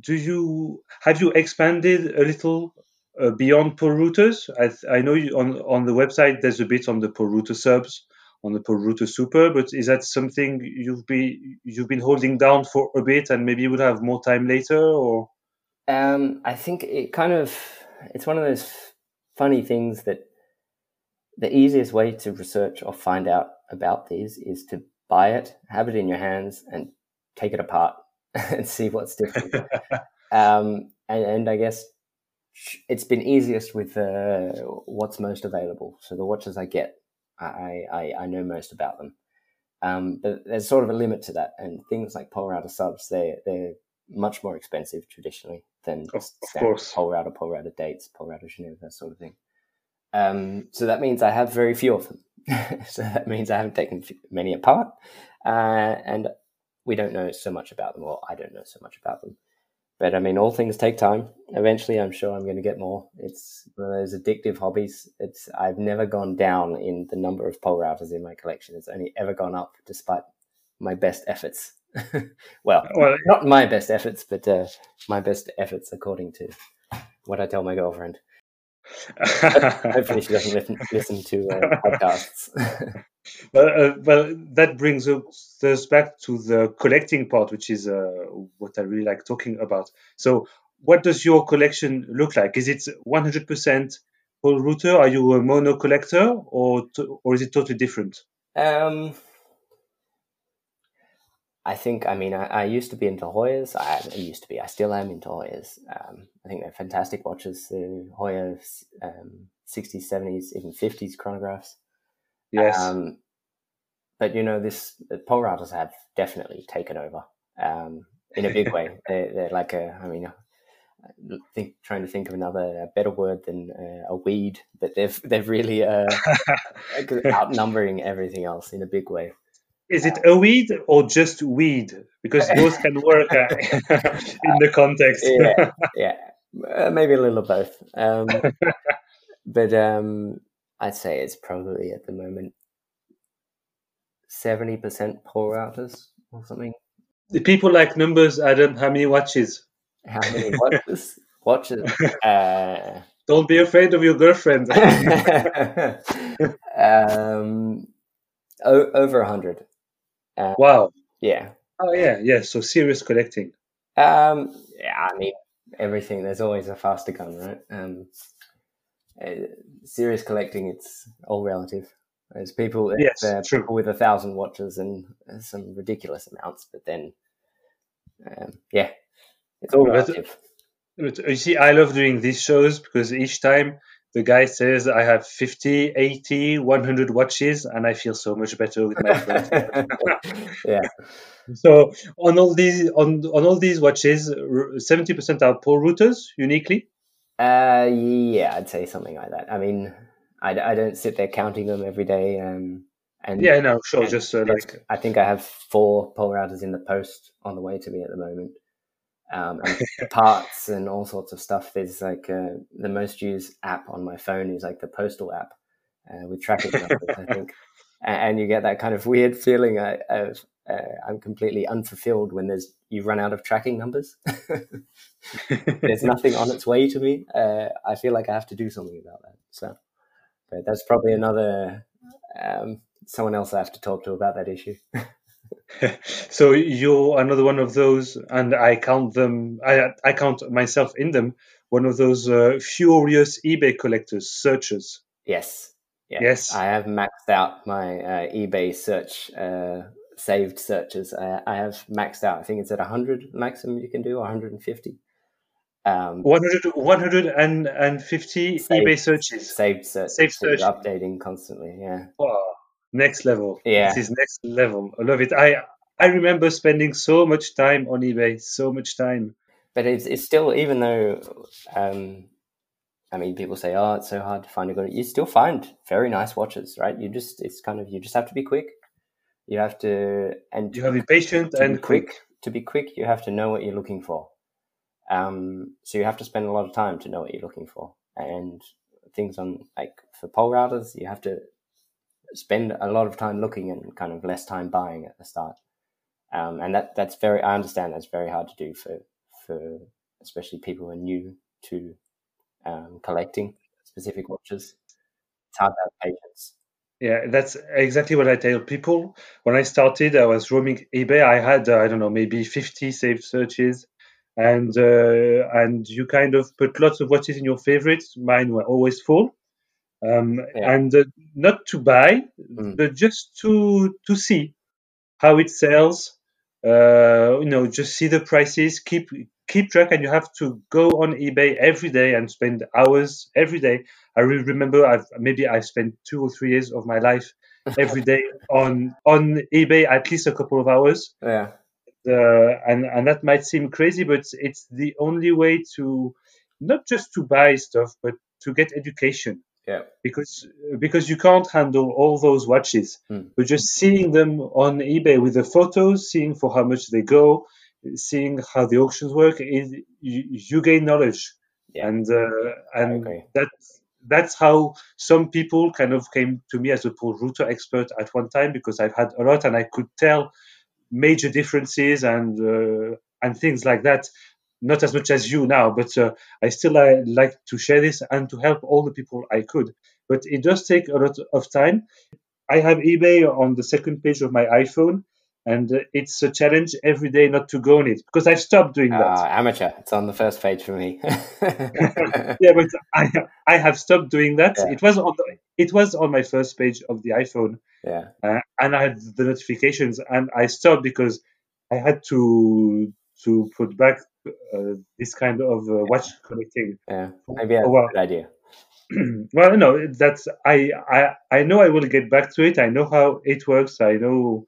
do you have you expanded a little uh, beyond Polerouters? I, I know you, on on the website there's a bit on the Polerouter subs, on the Polerouter super, but is that something you've been you've been holding down for a bit, and maybe you would have more time later, or? Um, I think it kind of it's one of those funny things that the easiest way to research or find out about these is to buy it, have it in your hands, and take it apart and see what's different. um, and, and, I guess it's been easiest with uh, what's most available. So the watches I get, I, I, I know most about them. Um, but there's sort of a limit to that, and things like Polerouter subs, they they're much more expensive traditionally than of, of course. Polerouter, pole router dates, Polerouter Geneva, that sort of thing. Um, so that means I have very few of them. so that means I haven't taken many apart, uh, and we don't know so much about them, or I don't know so much about them. But I mean, all things take time. Eventually, I'm sure I'm going to get more. It's one of those addictive hobbies. It's I've never gone down in the number of Polerouters in my collection. It's only ever gone up, despite my best efforts. well, well, not my best efforts, but uh, my best efforts according to what I tell my girlfriend. Hopefully, she doesn't listen, listen to uh, podcasts. well, uh, well, that brings us back to the collecting part, which is uh, what I really like talking about. So, what does your collection look like? Is it 100% Polerouter? Are you a mono collector, or or is it totally different? Um, I think, I mean, I, I, used to be into Heuers. I, I, used to be, I still am into Heuers. Um, I think they're fantastic watches. The Heuer um, 60s, 70s, even 50s chronographs. Yes. Um, but, you know, this, the Polerouters have definitely taken over um, in a big way. they're, they're, like a, I mean, think, trying to think of another better word than uh, a weed, but they've, they've really uh, outnumbering everything else in a big way. Is it a weed or just weed? Because both can work uh, in the context. yeah, yeah. Uh, maybe a little of both. Um, but um, I'd say it's probably at the moment seventy percent Polerouters or something. The people like numbers, Adam. How many watches? How many watches? watches. Uh, Don't be afraid of your girlfriend. um, o- over a hundred. Uh, wow. Yeah. Oh yeah, yeah. So serious collecting. Um. Yeah. I mean, everything. There's always a faster gun, right? Um. Uh, serious collecting, it's all relative. There's people, yes, uh, true. people with a thousand watches and some ridiculous amounts, but then, um, yeah, it's all relative. But, but you see, I love doing these shows because each time the guy says I have 50, 80, 100 watches, and I feel so much better with my friends. yeah. So on all these on on all these watches, seventy percent are Polerouters uniquely. Uh, yeah, I'd say something like that. I mean, I, I don't sit there counting them every day. Um, and yeah, no, sure, just uh, like I think I have four Polerouters in the post on the way to me at the moment um, and parts and all sorts of stuff. There's like uh, the most used app on my phone is like the postal app uh, with tracking numbers, I think. And, and, you get that kind of weird feeling uh, of uh, I'm completely unfulfilled when there's you run out of tracking numbers. there's nothing on its way to me. Uh, I feel like I have to do something about that. So, but that's probably another um, someone else I have to talk to about that issue. so you're another one of those, and I count them. I I count myself in them. One of those uh, furious eBay collectors, searchers. Yes. Yeah. Yes. I have maxed out my uh, eBay search uh, saved searches. I, I, have maxed out. I think it's at 100 maximum you can do, 150. Um, 100, 150 saved, eBay searches. Saved searches. Saved search. Updating constantly. Yeah. Wow next level. Yeah, this is next level. I love it. I I remember spending so much time on eBay, so much time. But it's it's still even though um, I mean, people say, "Oh, it's so hard to find a good." You still find very nice watches, right? You just it's kind of you just have to be quick. You have to and you have to be patient to and be quick. To be quick, you have to know what you're looking for. Um, so you have to spend a lot of time to know what you're looking for, and things on like for Polerouters, you have to spend a lot of time looking and kind of less time buying at the start. Um, and that that's very I understand that's very hard to do for for especially people who are new to um, collecting specific watches. It's hard to have patience. Yeah, that's exactly what I tell people. When I started, I was roaming eBay. I had uh, I don't know maybe fifty saved searches, and uh, and you kind of put lots of watches in your favorites. Mine were always full, um, Yeah. and uh, not to buy, Mm. but just to to see how it sells. Uh, you know, just see the prices, keep keep track, and you have to go on eBay every day and spend hours every day. I really remember I've maybe I spent two or three years of my life every day on on eBay at least a couple of hours. Yeah. Uh, and and that might seem crazy, but it's the only way to not just to buy stuff, but to get education Yeah. because because you can't handle all those watches. Hmm. But just seeing them on eBay with the photos, seeing for how much they go, seeing how the auctions work, is you, you gain knowledge, Yeah. and uh, and agree. that that's how some people kind of came to me as a Polerouter expert at one time because I've had a lot and I could tell major differences and uh, and things like that. Not as much as you now, but uh, I still uh, like to share this and to help all the people I could. But it does take a lot of time. I have eBay on the second page of my iPhone, and uh, it's a challenge every day not to go on it because I've stopped doing that. Ah, amateur. It's on the first page for me. yeah, but I I have stopped doing that. Yeah. It was on the, it was on my first page of the iPhone, yeah. uh, and I had the notifications, and I stopped because I had to to put back this kind of uh, watch collecting. Yeah. Maybe that's Oh, a good idea. well, no, that's I, I I know I will get back to it. I know how it works. I know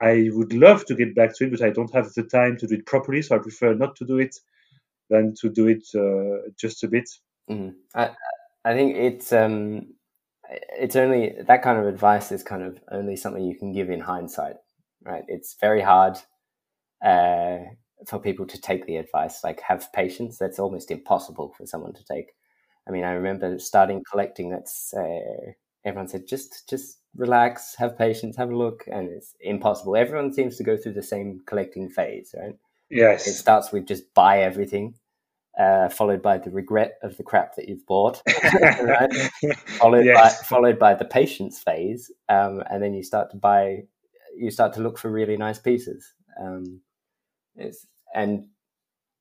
I would love to get back to it, but I don't have the time to do it properly. So I prefer not to do it than to do it uh, just a bit. Mm. I I think it's um it's only that kind of advice is kind of only something you can give in hindsight, right? It's very hard uh, for people to take the advice. Like have patience. That's almost impossible for someone to take. I mean, I remember starting collecting. That's uh, everyone said just just relax, have patience, have a look, and it's impossible. Everyone seems to go through the same collecting phase, right? Yes. It starts with just buy everything, uh, followed by the regret of the crap that you've bought, right? followed Yes. by followed by the patience phase, um, and then you start to buy, you start to look for really nice pieces. Um, it's, and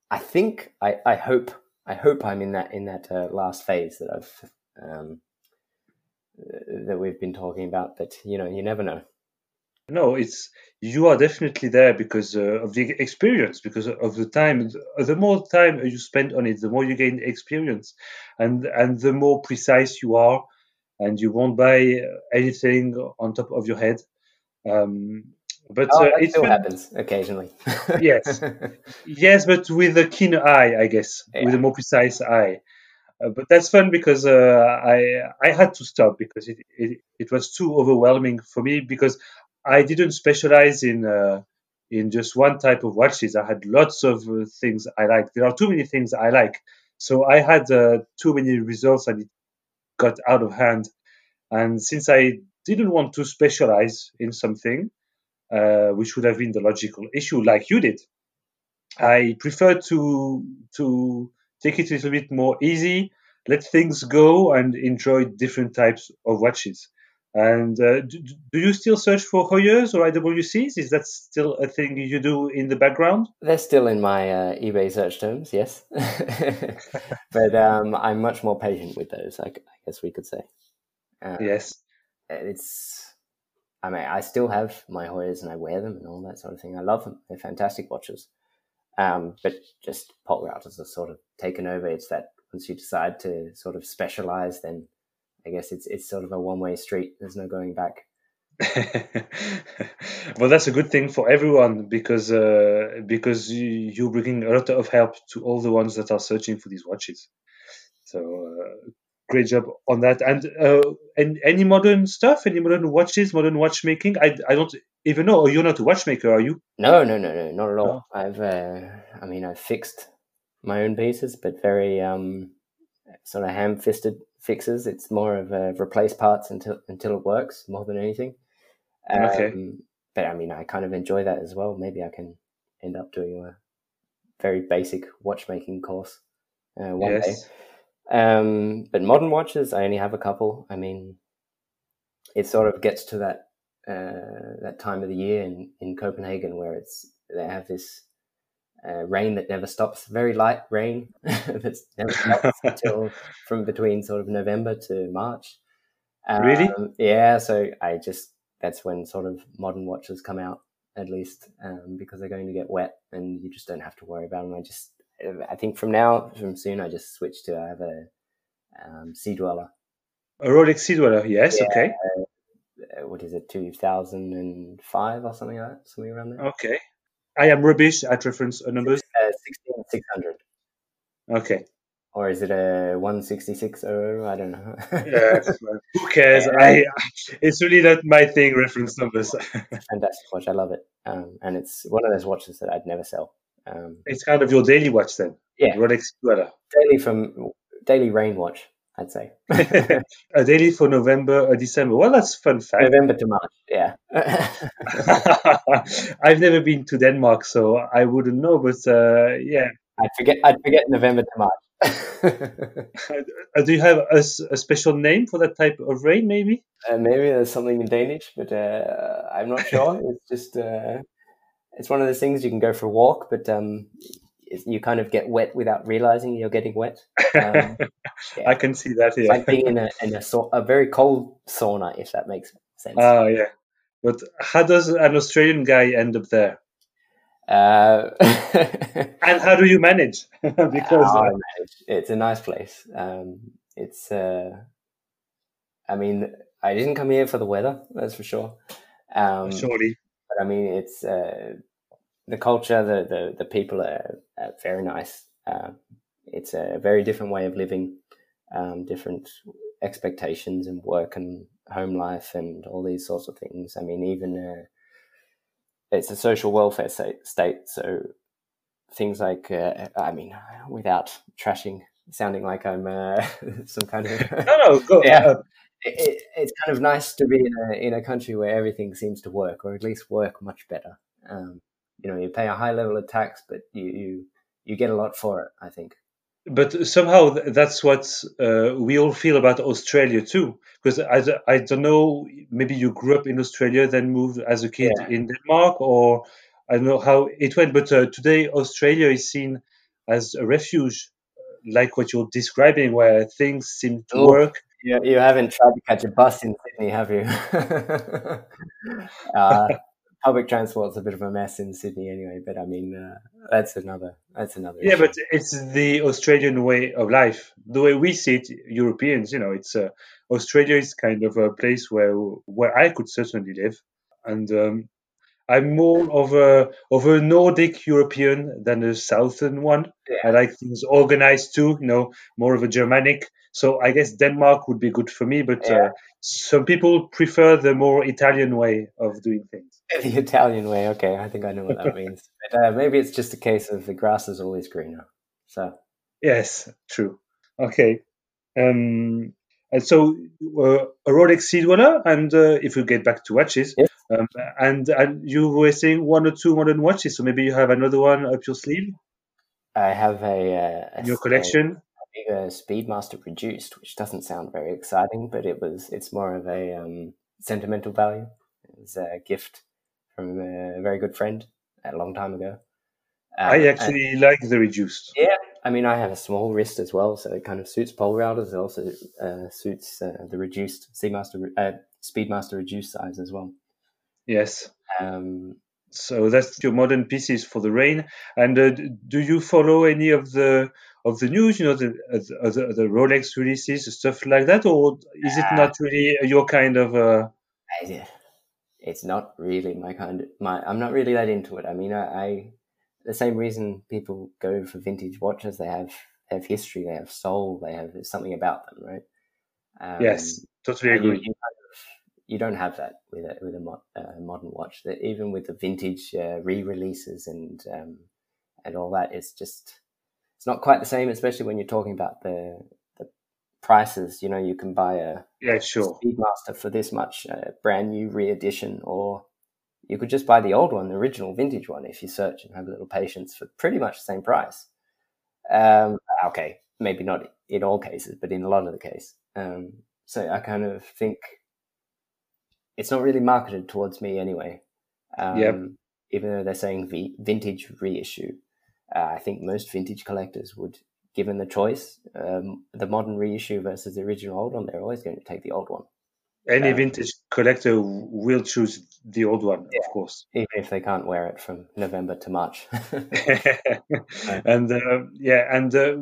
I think I, I hope I hope I'm in that in that uh, last phase that I've um, that we've been talking about. But you know, you never know. No, it's you are definitely there because uh, of the experience, because of the time. The more time you spend on it, the more you gain experience, and and the more precise you are, and you won't buy anything on top of your head. Um, but Oh, uh, it's still been- happens occasionally. Yes. yes, but with a keen eye, I guess, with a more precise eye. Uh, but that's fun because uh, I I had to stop because it, it it was too overwhelming for me because I didn't specialize in uh, in just one type of watches. I had lots of uh, things I like. There are too many things I like, so I had uh, too many results and it got out of hand. And since I didn't want to specialize in something, uh, which would have been the logical issue, like you did, I prefer to to take it a little bit more easy, let things go, and enjoy different types of watches. And uh, do, do you still search for Heuers or IWCs? Is that still a thing you do in the background? They're still in my uh, eBay search terms, yes. but um, I'm much more patient with those, I, guess we could say. Uh, Yes. It's, I mean, I still have my Heuers and I wear them and all that sort of thing. I love them. They're fantastic watches. Um, but just Polerouters are sort of taken over. It's that once you decide to sort of specialize, then I guess it's it's sort of a one way street. There's no going back. well, that's a good thing for everyone because uh, because you, you're bringing a lot of help to all the ones that are searching for these watches. So uh, great job on that. And uh, and any modern stuff, any modern watches, modern watchmaking. I I don't even know. You're not a watchmaker, are you? No, no, no, no, not at all. I've, uh, I mean, I've fixed my own pieces, but very um, sort of ham-fisted fixes. It's more of a replace parts until until it works more than anything. Um, Okay. But I mean, I kind of enjoy that as well. Maybe I can end up doing a very basic watchmaking course uh, one day. Um, but modern watches, I only have a couple. I mean, it sort of gets to that uh, that time of the year in, in Copenhagen where it's they have this uh, rain that never stops, very light rain that never stops until from between sort of November to March. Really? Um, yeah. So I just that's when sort of modern watches come out at least um, because they're going to get wet and you just don't have to worry about them. I just I think from now from soon I just switch to I have a um, Sea Dweller. A Rolex Sea Dweller. Yes. Yeah. Okay. Uh, what is it, 2005 or something like that, something around there? Okay. I am rubbish at reference numbers. Uh, 16600. Okay. Or is it a 166? Oh, I don't know. Well, who cares? I. It's really not my thing. Reference numbers. Fantastic watch. I love it. Um, and it's one of those watches that I'd never sell. Um, it's kind of your daily watch then. Yeah. Rolex Sea daily from daily rain watch, I'd say. a daily for November or December. Well, that's fun fact. November to March. Yeah. I've never been to Denmark, so I wouldn't know. But uh, yeah, I'd forget. I'd forget November to March. Uh, do you have a special name for that type of rain? Maybe. Uh, maybe there's something in Danish, but uh, I'm not sure. it's just uh, it's one of those things you can go for a walk, but um, you kind of get wet without realizing you're getting wet. Um, I can see that. it's Yeah. like being in a in a, sau- a very cold sauna, if that makes sense. Ah, yeah. But how does an Australian guy end up there? Uh, And how do you manage? because Oh, uh, man, it's, it's a nice place. Um, it's, uh, I mean, I didn't come here for the weather, that's for sure. Um, surely, but I mean, it's uh, the culture, the, the, the people are, are very nice. Uh, it's a very different way of living, um, different expectations and work and home life and all these sorts of things. I mean, even uh, it's a social welfare state, state so things like, uh, I mean, without trashing, sounding like I'm uh, some kind of no, no, go. Yeah. It, it, it's kind of nice to be in a in a country where everything seems to work, or at least work much better. Um, you know, you pay a high level of tax, but you you, you get a lot for it. I think. but somehow that's what uh, we all feel about Australia too. Because I, I don't know, maybe you grew up in Australia, then moved as a kid Yeah. in Denmark, or I don't know how it went. But uh, today, Australia is seen as a refuge, uh, like what you're describing, where things seem to Oh. work. You, you haven't tried to catch a bus in Sydney, have you? uh, public transport's a bit of a mess in Sydney, anyway. But I mean, uh, that's another that's another. Yeah, issue. but it's the Australian way of life. The way we see it, Europeans, you know, it's uh, Australia is kind of a place where where I could certainly live, and um, I'm more of a of a Nordic European than a Southern one. Yeah. I like things organized too, you know, more of a Germanic. So I guess Denmark would be good for me, but Yeah. uh, some people prefer the more Italian way of doing things. the Italian way. Okay, I think I know what that means. But, uh, maybe it's just a case of the grass is always greener. So Yes, true. Okay. Um, and so uh, a Rolex Sea Dweller, and uh, if we get back to watches, Yes. um, and and you were saying one or two modern watches, so maybe you have another one up your sleeve I have a, uh, a your collection. Bigger Speedmaster Reduced, which doesn't sound very exciting, but it was. It's more of a um, sentimental value. It was a gift from a very good friend a long time ago. Um, I and- actually like the reduced. yeah, I mean, I have a small wrist as well, so it kind of suits Polerouters. It also uh, suits uh, the reduced Seamaster, uh, Speedmaster reduced size as well. Yes. Um, So that's your modern pieces for the rain. And uh, do you follow any of the of the news? You know, the uh, the, the Rolex releases, stuff like that, or is it Ah. not really your kind of? Uh, it's not really my kind of my. I'm not really that into it. I mean, I, I the same reason people go for vintage watches. They have have history, they have soul, they have something about them, right? Um, yes, totally agree. You, you, kind of, you, don't have that with a with a mo- uh, modern watch. That even with the vintage uh, re-releases and um, and all that, it's just it's not quite the same. Especially when you're talking about the the prices. You know, you can buy a yeah, sure, Speedmaster for this much, a brand new re-edition, or you could just buy the old one, the original vintage one, if you search and have a little patience for pretty much the same price. Um, okay, maybe not in all cases, but in a lot of the case. Um, so I kind of think it's not really marketed towards me anyway. Um, yep. Even though they're saying v- vintage reissue, uh, I think most vintage collectors would, given the choice, um, the modern reissue versus the original old one, they're always going to take the old one. Any um, vintage collector will choose the old one, yeah, of course, even if they can't wear it from November to March. and uh, yeah, and uh,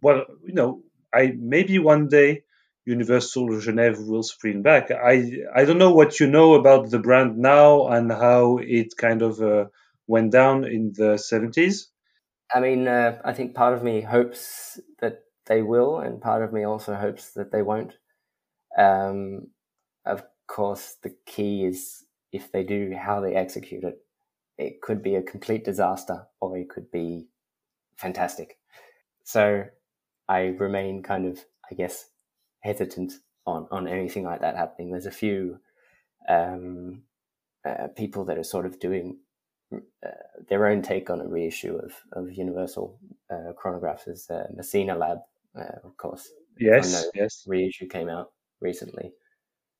well, you know, I maybe one day Universal Genève will spring back. I I don't know what you know about the brand now and how it kind of uh, went down in the seventies. I mean, uh, I think part of me hopes that they will, and part of me also hopes that they won't. Um, of course, the key is if they do how they execute it. It could be a complete disaster, or it could be fantastic. So I remain kind of, I guess, hesitant on on anything like that happening. There's a few um, uh, people that are sort of doing uh, their own take on a reissue of of Universal uh, chronographs. Is uh, Massena LAB, uh, of course. Yes, yes. Reissue came out recently.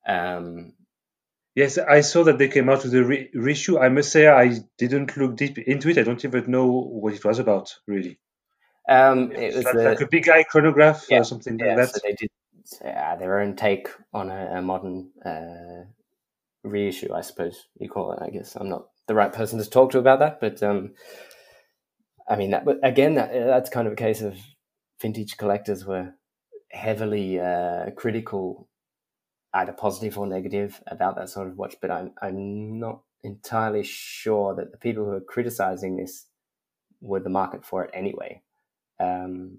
Um, yes, I saw that they came out with a re- reissue. I must say, I didn't look deep into it. I don't even know what it was about, really. Um, it was like, like a big eye chronograph yeah, or something yeah, like that. So they did their own take on a, a modern uh, reissue, I suppose you call it. I guess I'm not the right person to talk to about that, but um, I mean, that, again, that, that's kind of a case of vintage collectors were heavily uh, critical, either positive or negative, about that sort of watch. But I'm I'm not entirely sure that the people who are criticizing this were the market for it anyway. Um,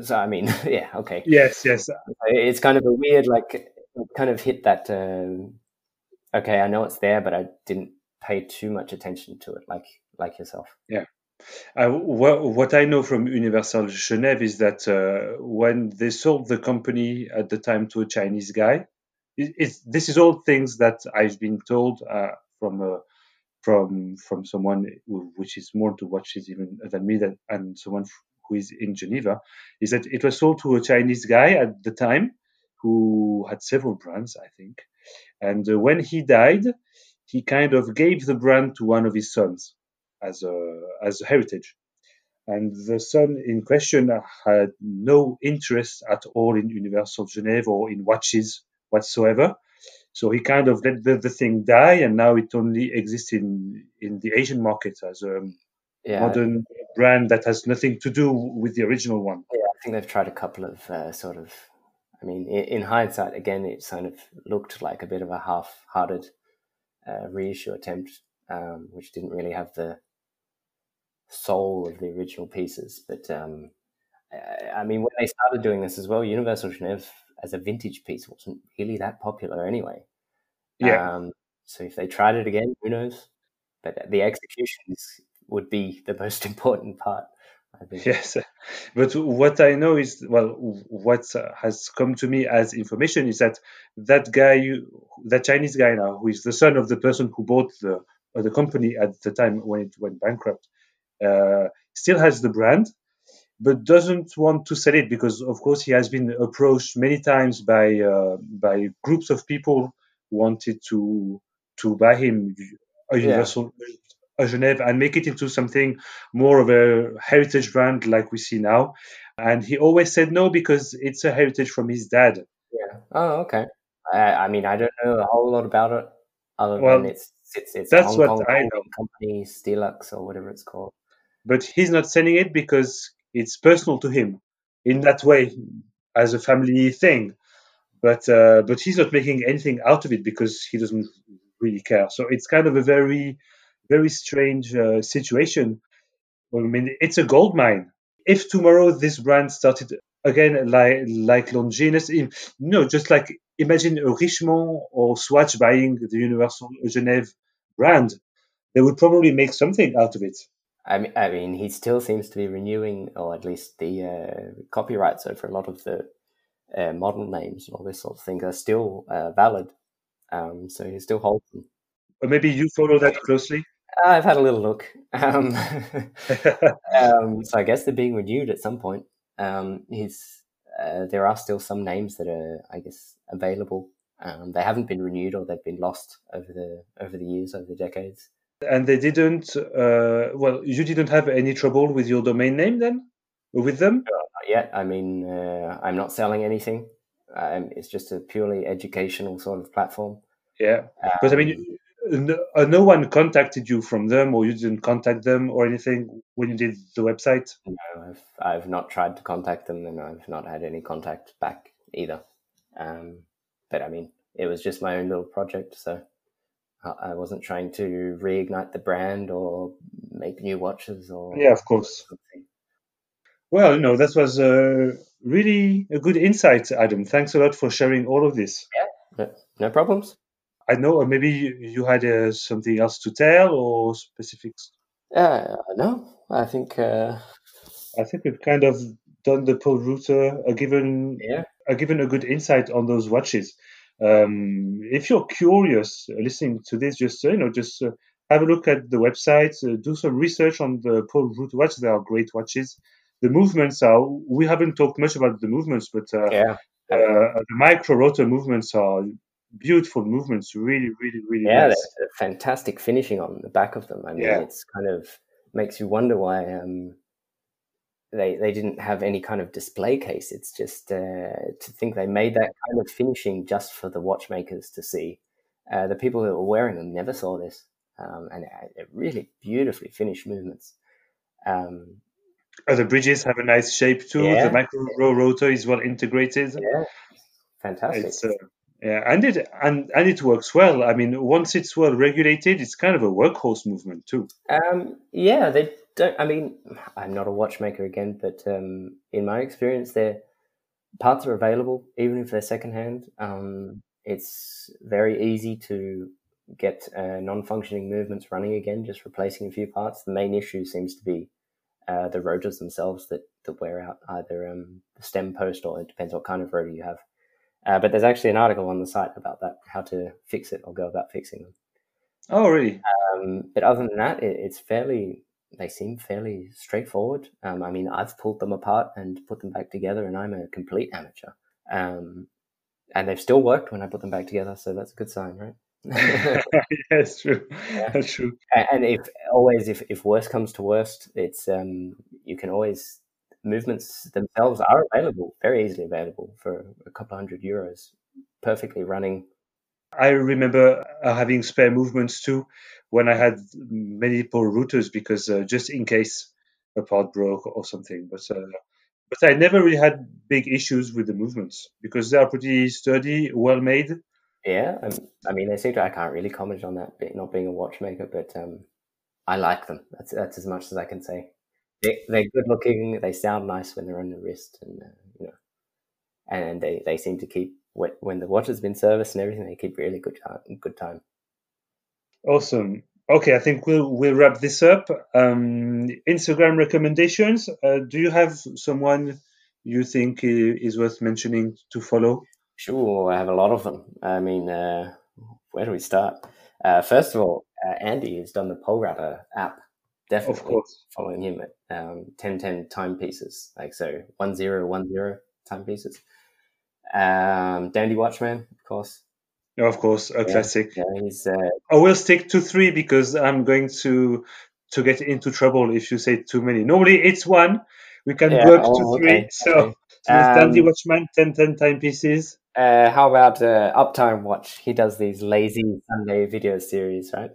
so I mean, yeah, okay. Yes, yes. It's kind of a weird, like, kind of hit that. Um, okay, I know it's there, but I didn't pay too much attention to it, like like yourself. Yeah. Uh, what, what I know from Universal Genève is that uh, when they sold the company at the time to a Chinese guy, it, this is all things that I've been told uh, from uh, from from someone which is more to watches even than me that, and someone who is in Geneva, is that it was sold to a Chinese guy at the time who had several brands, I think. And uh, when he died, he kind of gave the brand to one of his sons as a as a heritage. And the son in question had no interest at all in Universal Genève or in watches whatsoever. So he kind of let the, the thing die, and now it only exists in in the Asian market as a yeah. modern brand that has nothing to do with the original one. Yeah, I think they've tried a couple of uh, sort of. I mean, in, in, hindsight, again, it kind of looked like a bit of a half-hearted uh, reissue attempt, um, which didn't really have the soul of the original pieces. But um, I, I, mean, when they started doing this as well, Universal Genève as a vintage piece wasn't really that popular anyway. Yeah. Um, so if they tried it again, who knows? But the execution is would be the most important part. Yes, but what I know is well, what has come to me as information is that that guy, that Chinese guy now, who is the son of the person who bought the the company at the time when it went bankrupt, uh, still has the brand, but doesn't want to sell it because, of course, he has been approached many times by uh, by groups of people who wanted to to buy him a universal yeah. a Genève and make it into something more of a heritage brand like we see now. And he always said no because it's a heritage from his dad. Yeah. Oh, okay. I, I mean, I don't know a whole lot about it other well, than it's it's, it's that's Hong what Kong I know. company Stelux or whatever it's called. But he's not selling it because it's personal to him in that way as a family thing. But uh, but he's not making anything out of it because he doesn't really care. So it's kind of a very very strange uh, situation. I mean, it's a gold mine. if tomorrow this brand started again like like Longines, you know, just like imagine a Richemont or Swatch buying the Universal Genève brand, they would probably make something out of it. I mean, I mean, he still seems to be renewing, or at least the uh, copyrights over a lot of the uh, model names and all this sort of thing are still uh, valid. Um, so he still holds them. Or maybe you follow that closely. I've had a little look. Um, um, so I guess they're being renewed at some point. Um, he's uh, there are still some names that are, I guess, available. Um, they haven't been renewed or they've been lost over the over the years, over the decades. And they didn't. Uh, well, you didn't have any trouble with your domain name then, with them? Not yet. I mean, uh, I'm not selling anything. Um, it's just a purely educational sort of platform. Yeah, but I mean, Um, no, uh, no one contacted you from them, or you didn't contact them or anything when you did the website. No, I've I've not tried to contact them, and I've not had any contact back either. Um, but I mean, it was just my own little project, so I wasn't trying to reignite the brand or make new watches or Yeah, of course. something. Well, you know, that was uh, really a good insight, Adam. Thanks a lot for sharing all of this. No, no problems. I know, or maybe you you had uh, something else to tell or specifics. Uh, no, I think uh, I think we've kind of done the Polerouter, a given yeah, uh, given a good insight on those watches. Um, if you're curious uh, listening to this, just uh, you know, just uh, have a look at the website, uh, do some research on the Polerouter watches. They are great watches. The movements are. We haven't talked much about the movements, but uh, yeah, uh, the micro rotor movements are beautiful movements. Really, really, really yeah. nice. Fantastic finishing on the back of them. I mean, Yeah. it's kind of makes you wonder why um, they they didn't have any kind of display case. It's just uh, to think they made that kind of finishing just for the watchmakers to see. Uh, the people that were wearing them never saw this, um, and uh, really beautifully finished movements. Um, Uh, the bridges have a nice shape too. Yeah. The micro rotor is well integrated. yeah, fantastic. It's uh, yeah, and it and and it works well. I mean, once it's well regulated, it's kind of a workhorse movement too. Um, yeah, they don't. I mean, I'm not a watchmaker again, but um, in my experience, their parts are available even if they're secondhand. Um, it's very easy to get uh, non-functioning movements running again, just replacing a few parts. The main issue seems to be uh, the rotors themselves that, that wear out, either um, the stem post or it depends what kind of rotor you have. Uh, but there's actually an article on the site about that, how to fix it or go about fixing them. Oh, really? Um, but other than that, it, it's fairly. They seem fairly straightforward. Um, I mean, I've pulled them apart and put them back together, and I'm a complete amateur. Um, and they've still worked when I put them back together, so that's a good sign, right? yes, true. Yeah. That's true. And if always, if, if worst comes to worst, it's um, you can always movements themselves are available, very easily available for a couple hundred euros, perfectly running. I remember uh, having spare movements too when I had multiple routers because uh, just in case a part broke or something. But uh, but I never really had big issues with the movements because they are pretty sturdy, well made. Yeah, um, I mean, they seem to. I can't really comment on that, not being a watchmaker, but um, I like them. That's that's as much as I can say. They, they're good looking. They sound nice when they're on the wrist, and uh, you know, and they, they seem to keep when, when the watch has been serviced and everything. They keep really good time. Good time. Awesome. Okay, I think we'll we'll wrap this up. Um, Instagram recommendations. Uh, do you have someone you think is worth mentioning to follow? Sure, I have a lot of them. I mean, uh, where do we start? Uh, first of all, uh, Andy has done the Polerouter app. Definitely Of course. following him at um, 1010 timepieces, like so 1010 timepieces. Um, Dandy Watchman, of course. No, of course, a Yeah. classic. Yeah, he's uh, I will stick to three because I'm going to to get into trouble if you say too many. Normally it's one. We can Yeah, up oh, to okay, three. So, okay. so it's Dandy Um, Watchman, 10 10 timepieces. uh, how about uh, Uptime Watch? He does these lazy Sunday video series, right?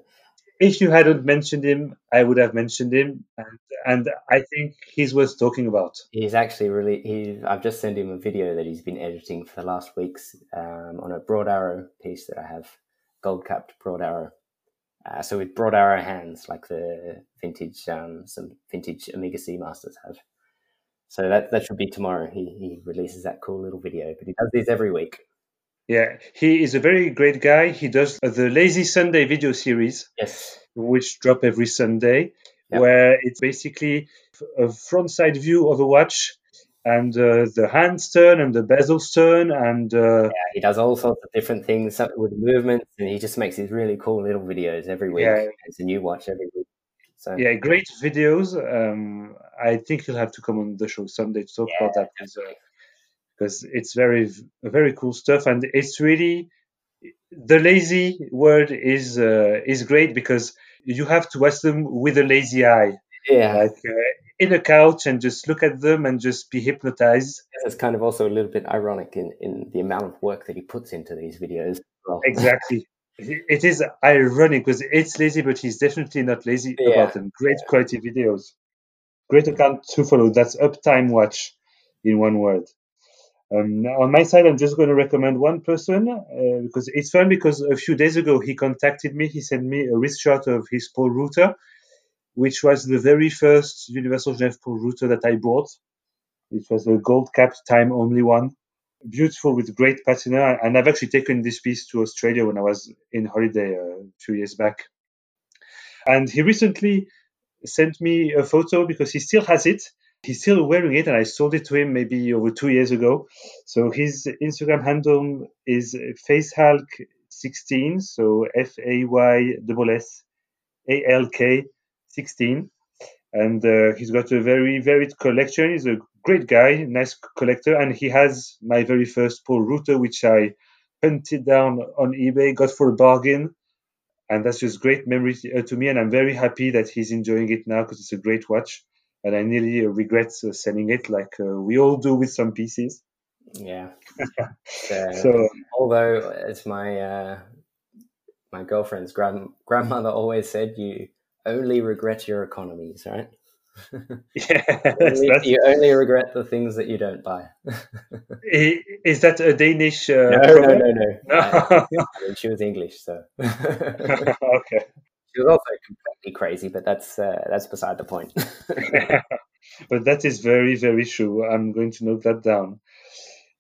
If you hadn't mentioned him, I would have mentioned him, and, and I think he's worth talking about. He's actually really. He. I've just sent him a video that he's been editing for the last weeks um, on a broad arrow piece that I have, gold capped broad arrow. Uh, so with broad arrow hands, like the vintage, um, some vintage Omega Seamasters have. So that that should be tomorrow. He he releases that cool little video, but he does these every week. Yeah, he is a very great guy. He does the Lazy Sunday video series, Yes. which drop every Sunday, Yep. where it's basically a front side view of a watch and uh, the hands turn and the bezels turn and uh, Yeah, he does all sorts of different things with movements, and he just makes these really cool little videos every week. Yeah. It's a new watch every week. So yeah, great videos. Um, I think he'll have to come on the show someday to talk about that because it's very very cool stuff. And it's really the lazy word is uh, is great because you have to watch them with a lazy eye. Yeah, like uh, in a couch and just look at them and just be hypnotized. It's kind of also a little bit ironic in, in the amount of work that he puts into these videos. Well, exactly. It is ironic because it's lazy but he's definitely not lazy Yeah. about them. Great quality videos. Great account to follow. That's uptime watch in one word um, on my side i'm just going to recommend one person uh, because it's fun because a few days ago he contacted me he sent me a wrist shot of his Polerouter which was the very first universal genève Polerouter that i bought it was a gold capped time only one beautiful with great patina. And I've actually taken this piece to Australia when I was in holiday uh, a few years back. And he recently sent me a photo because he still has it. He's still wearing it, and I sold it to him maybe over two years ago. So his Instagram handle is Fayssalk16, so F A Y S S A L K 16 and uh, he's got a very varied collection. He's a great guy, nice collector, and he has my very first Polerouter, which I hunted down on eBay, got for a bargain, and that's just great memory uh, to me. And I'm very happy that he's enjoying it now because it's a great watch, and I nearly regret uh, selling it, like uh, we all do with some pieces. yeah. So, So although as my uh, my girlfriend's grand, grandmother always said, you only regret your economies, right? yeah, Only- you only regret the things that you don't buy. is that a Danish? Uh, no, no, proverb? no, no. I, I mean, she was English, so she was also completely crazy. But that's uh, that's beside the point. but that is very, very true. I'm going to note that down.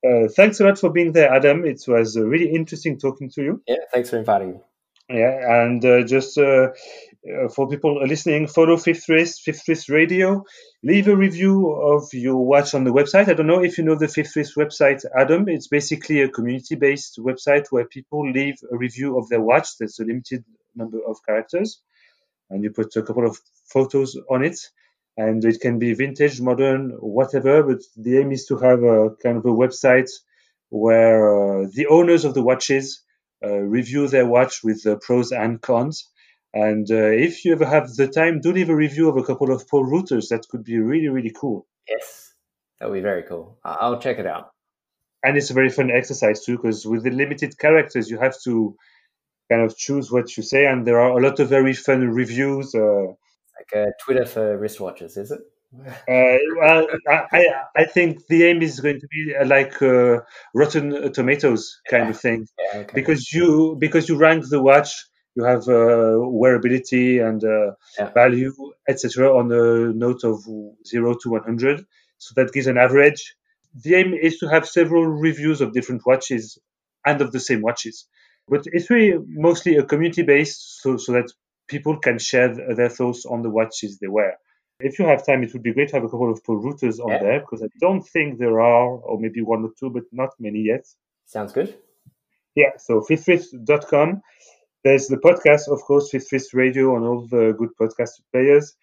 Uh, thanks a lot for being there, Adam. It was uh, really interesting talking to you. yeah, thanks for inviting me. Yeah, and uh, just uh, uh, for people listening, follow Fifth Wrist, Fifth Wrist Radio. Leave a review of your watch on the website. I don't know if you know the Fifth Wrist website, Adam. It's basically a community-based website where people leave a review of their watch. There's a limited number of characters, and you put a couple of photos on it. And it can be vintage, modern, whatever. But the aim is to have a kind of a website where uh, the owners of the watches uh, review their watch with the pros and cons. And uh, if you ever have the time, do leave a review of a couple of Polerouters. That could be really, really cool. Yes, that would be very cool. I'll check it out. And it's a very fun exercise too, because with the limited characters, you have to kind of choose what you say. And there are a lot of very fun reviews. Uh, Like uh, Twitter for wristwatches, is it? uh, well, I, I- think the aim is going to be uh, like uh, Rotten Tomatoes kind of thing. Yeah, okay. because you because you rank the watch you have uh, wearability and uh, Yeah. value etc on a note of 0 to 100 so that gives an average the aim is to have several reviews of different watches and of the same watches but it's really mostly a community based so, so that people can share their thoughts on the watches they wear if you have time it would be great to have a couple of Polerouters on Yeah. there because i don't think there are or maybe one or two but not many yet Sounds good. yeah, so fifthwrist.com. There's the podcast, of course, Fifth Wrist Radio on all the good podcast players.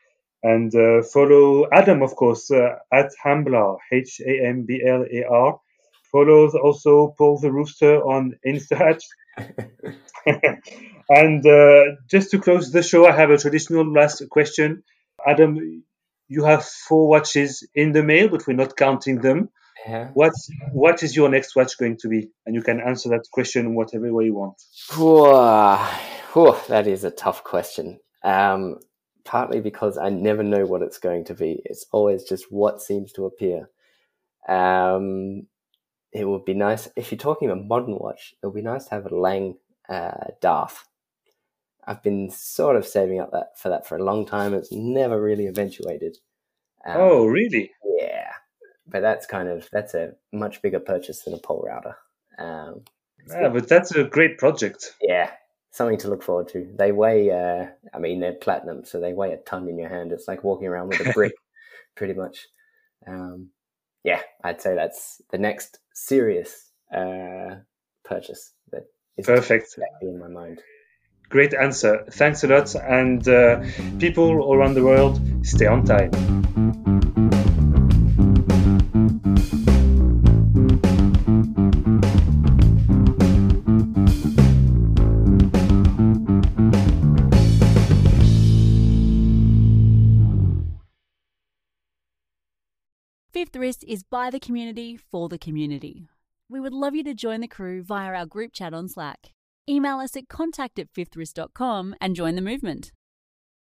And uh, follow Adam, of course, uh, at Hamblar, H A M B L A R. Follow also Paul the Rooster on Insta. and uh, just to close the show, I have a traditional last question. Adam, you have four watches in the mail, but we're not counting them. Yeah. What's what is your next watch going to be? And you can answer that question whatever way you want. Whew, that is a tough question. Um, partly because I never know what it's going to be. It's always just what seems to appear. Um, it would be nice if you're talking a modern watch. It would be nice to have a Lang uh, Darth. I've been sort of saving up that for that for a long time. It's never really eventuated. Um, oh, really? yeah. but that's kind of that's a much bigger purchase than a Polerouter. Um, yeah, but that's a great project. Yeah, something to look forward to. They weigh, uh, I mean, they're platinum, so they weigh a ton in your hand. It's like walking around with a brick, pretty much. Um, yeah, I'd say that's the next serious uh, purchase that is perfect in my mind. Great answer. Thanks a lot. And uh, people all around the world, stay on time. Wrist is by the community for the community. We would love you to join the crew via our group chat on Slack. Email us at contact at and join the movement.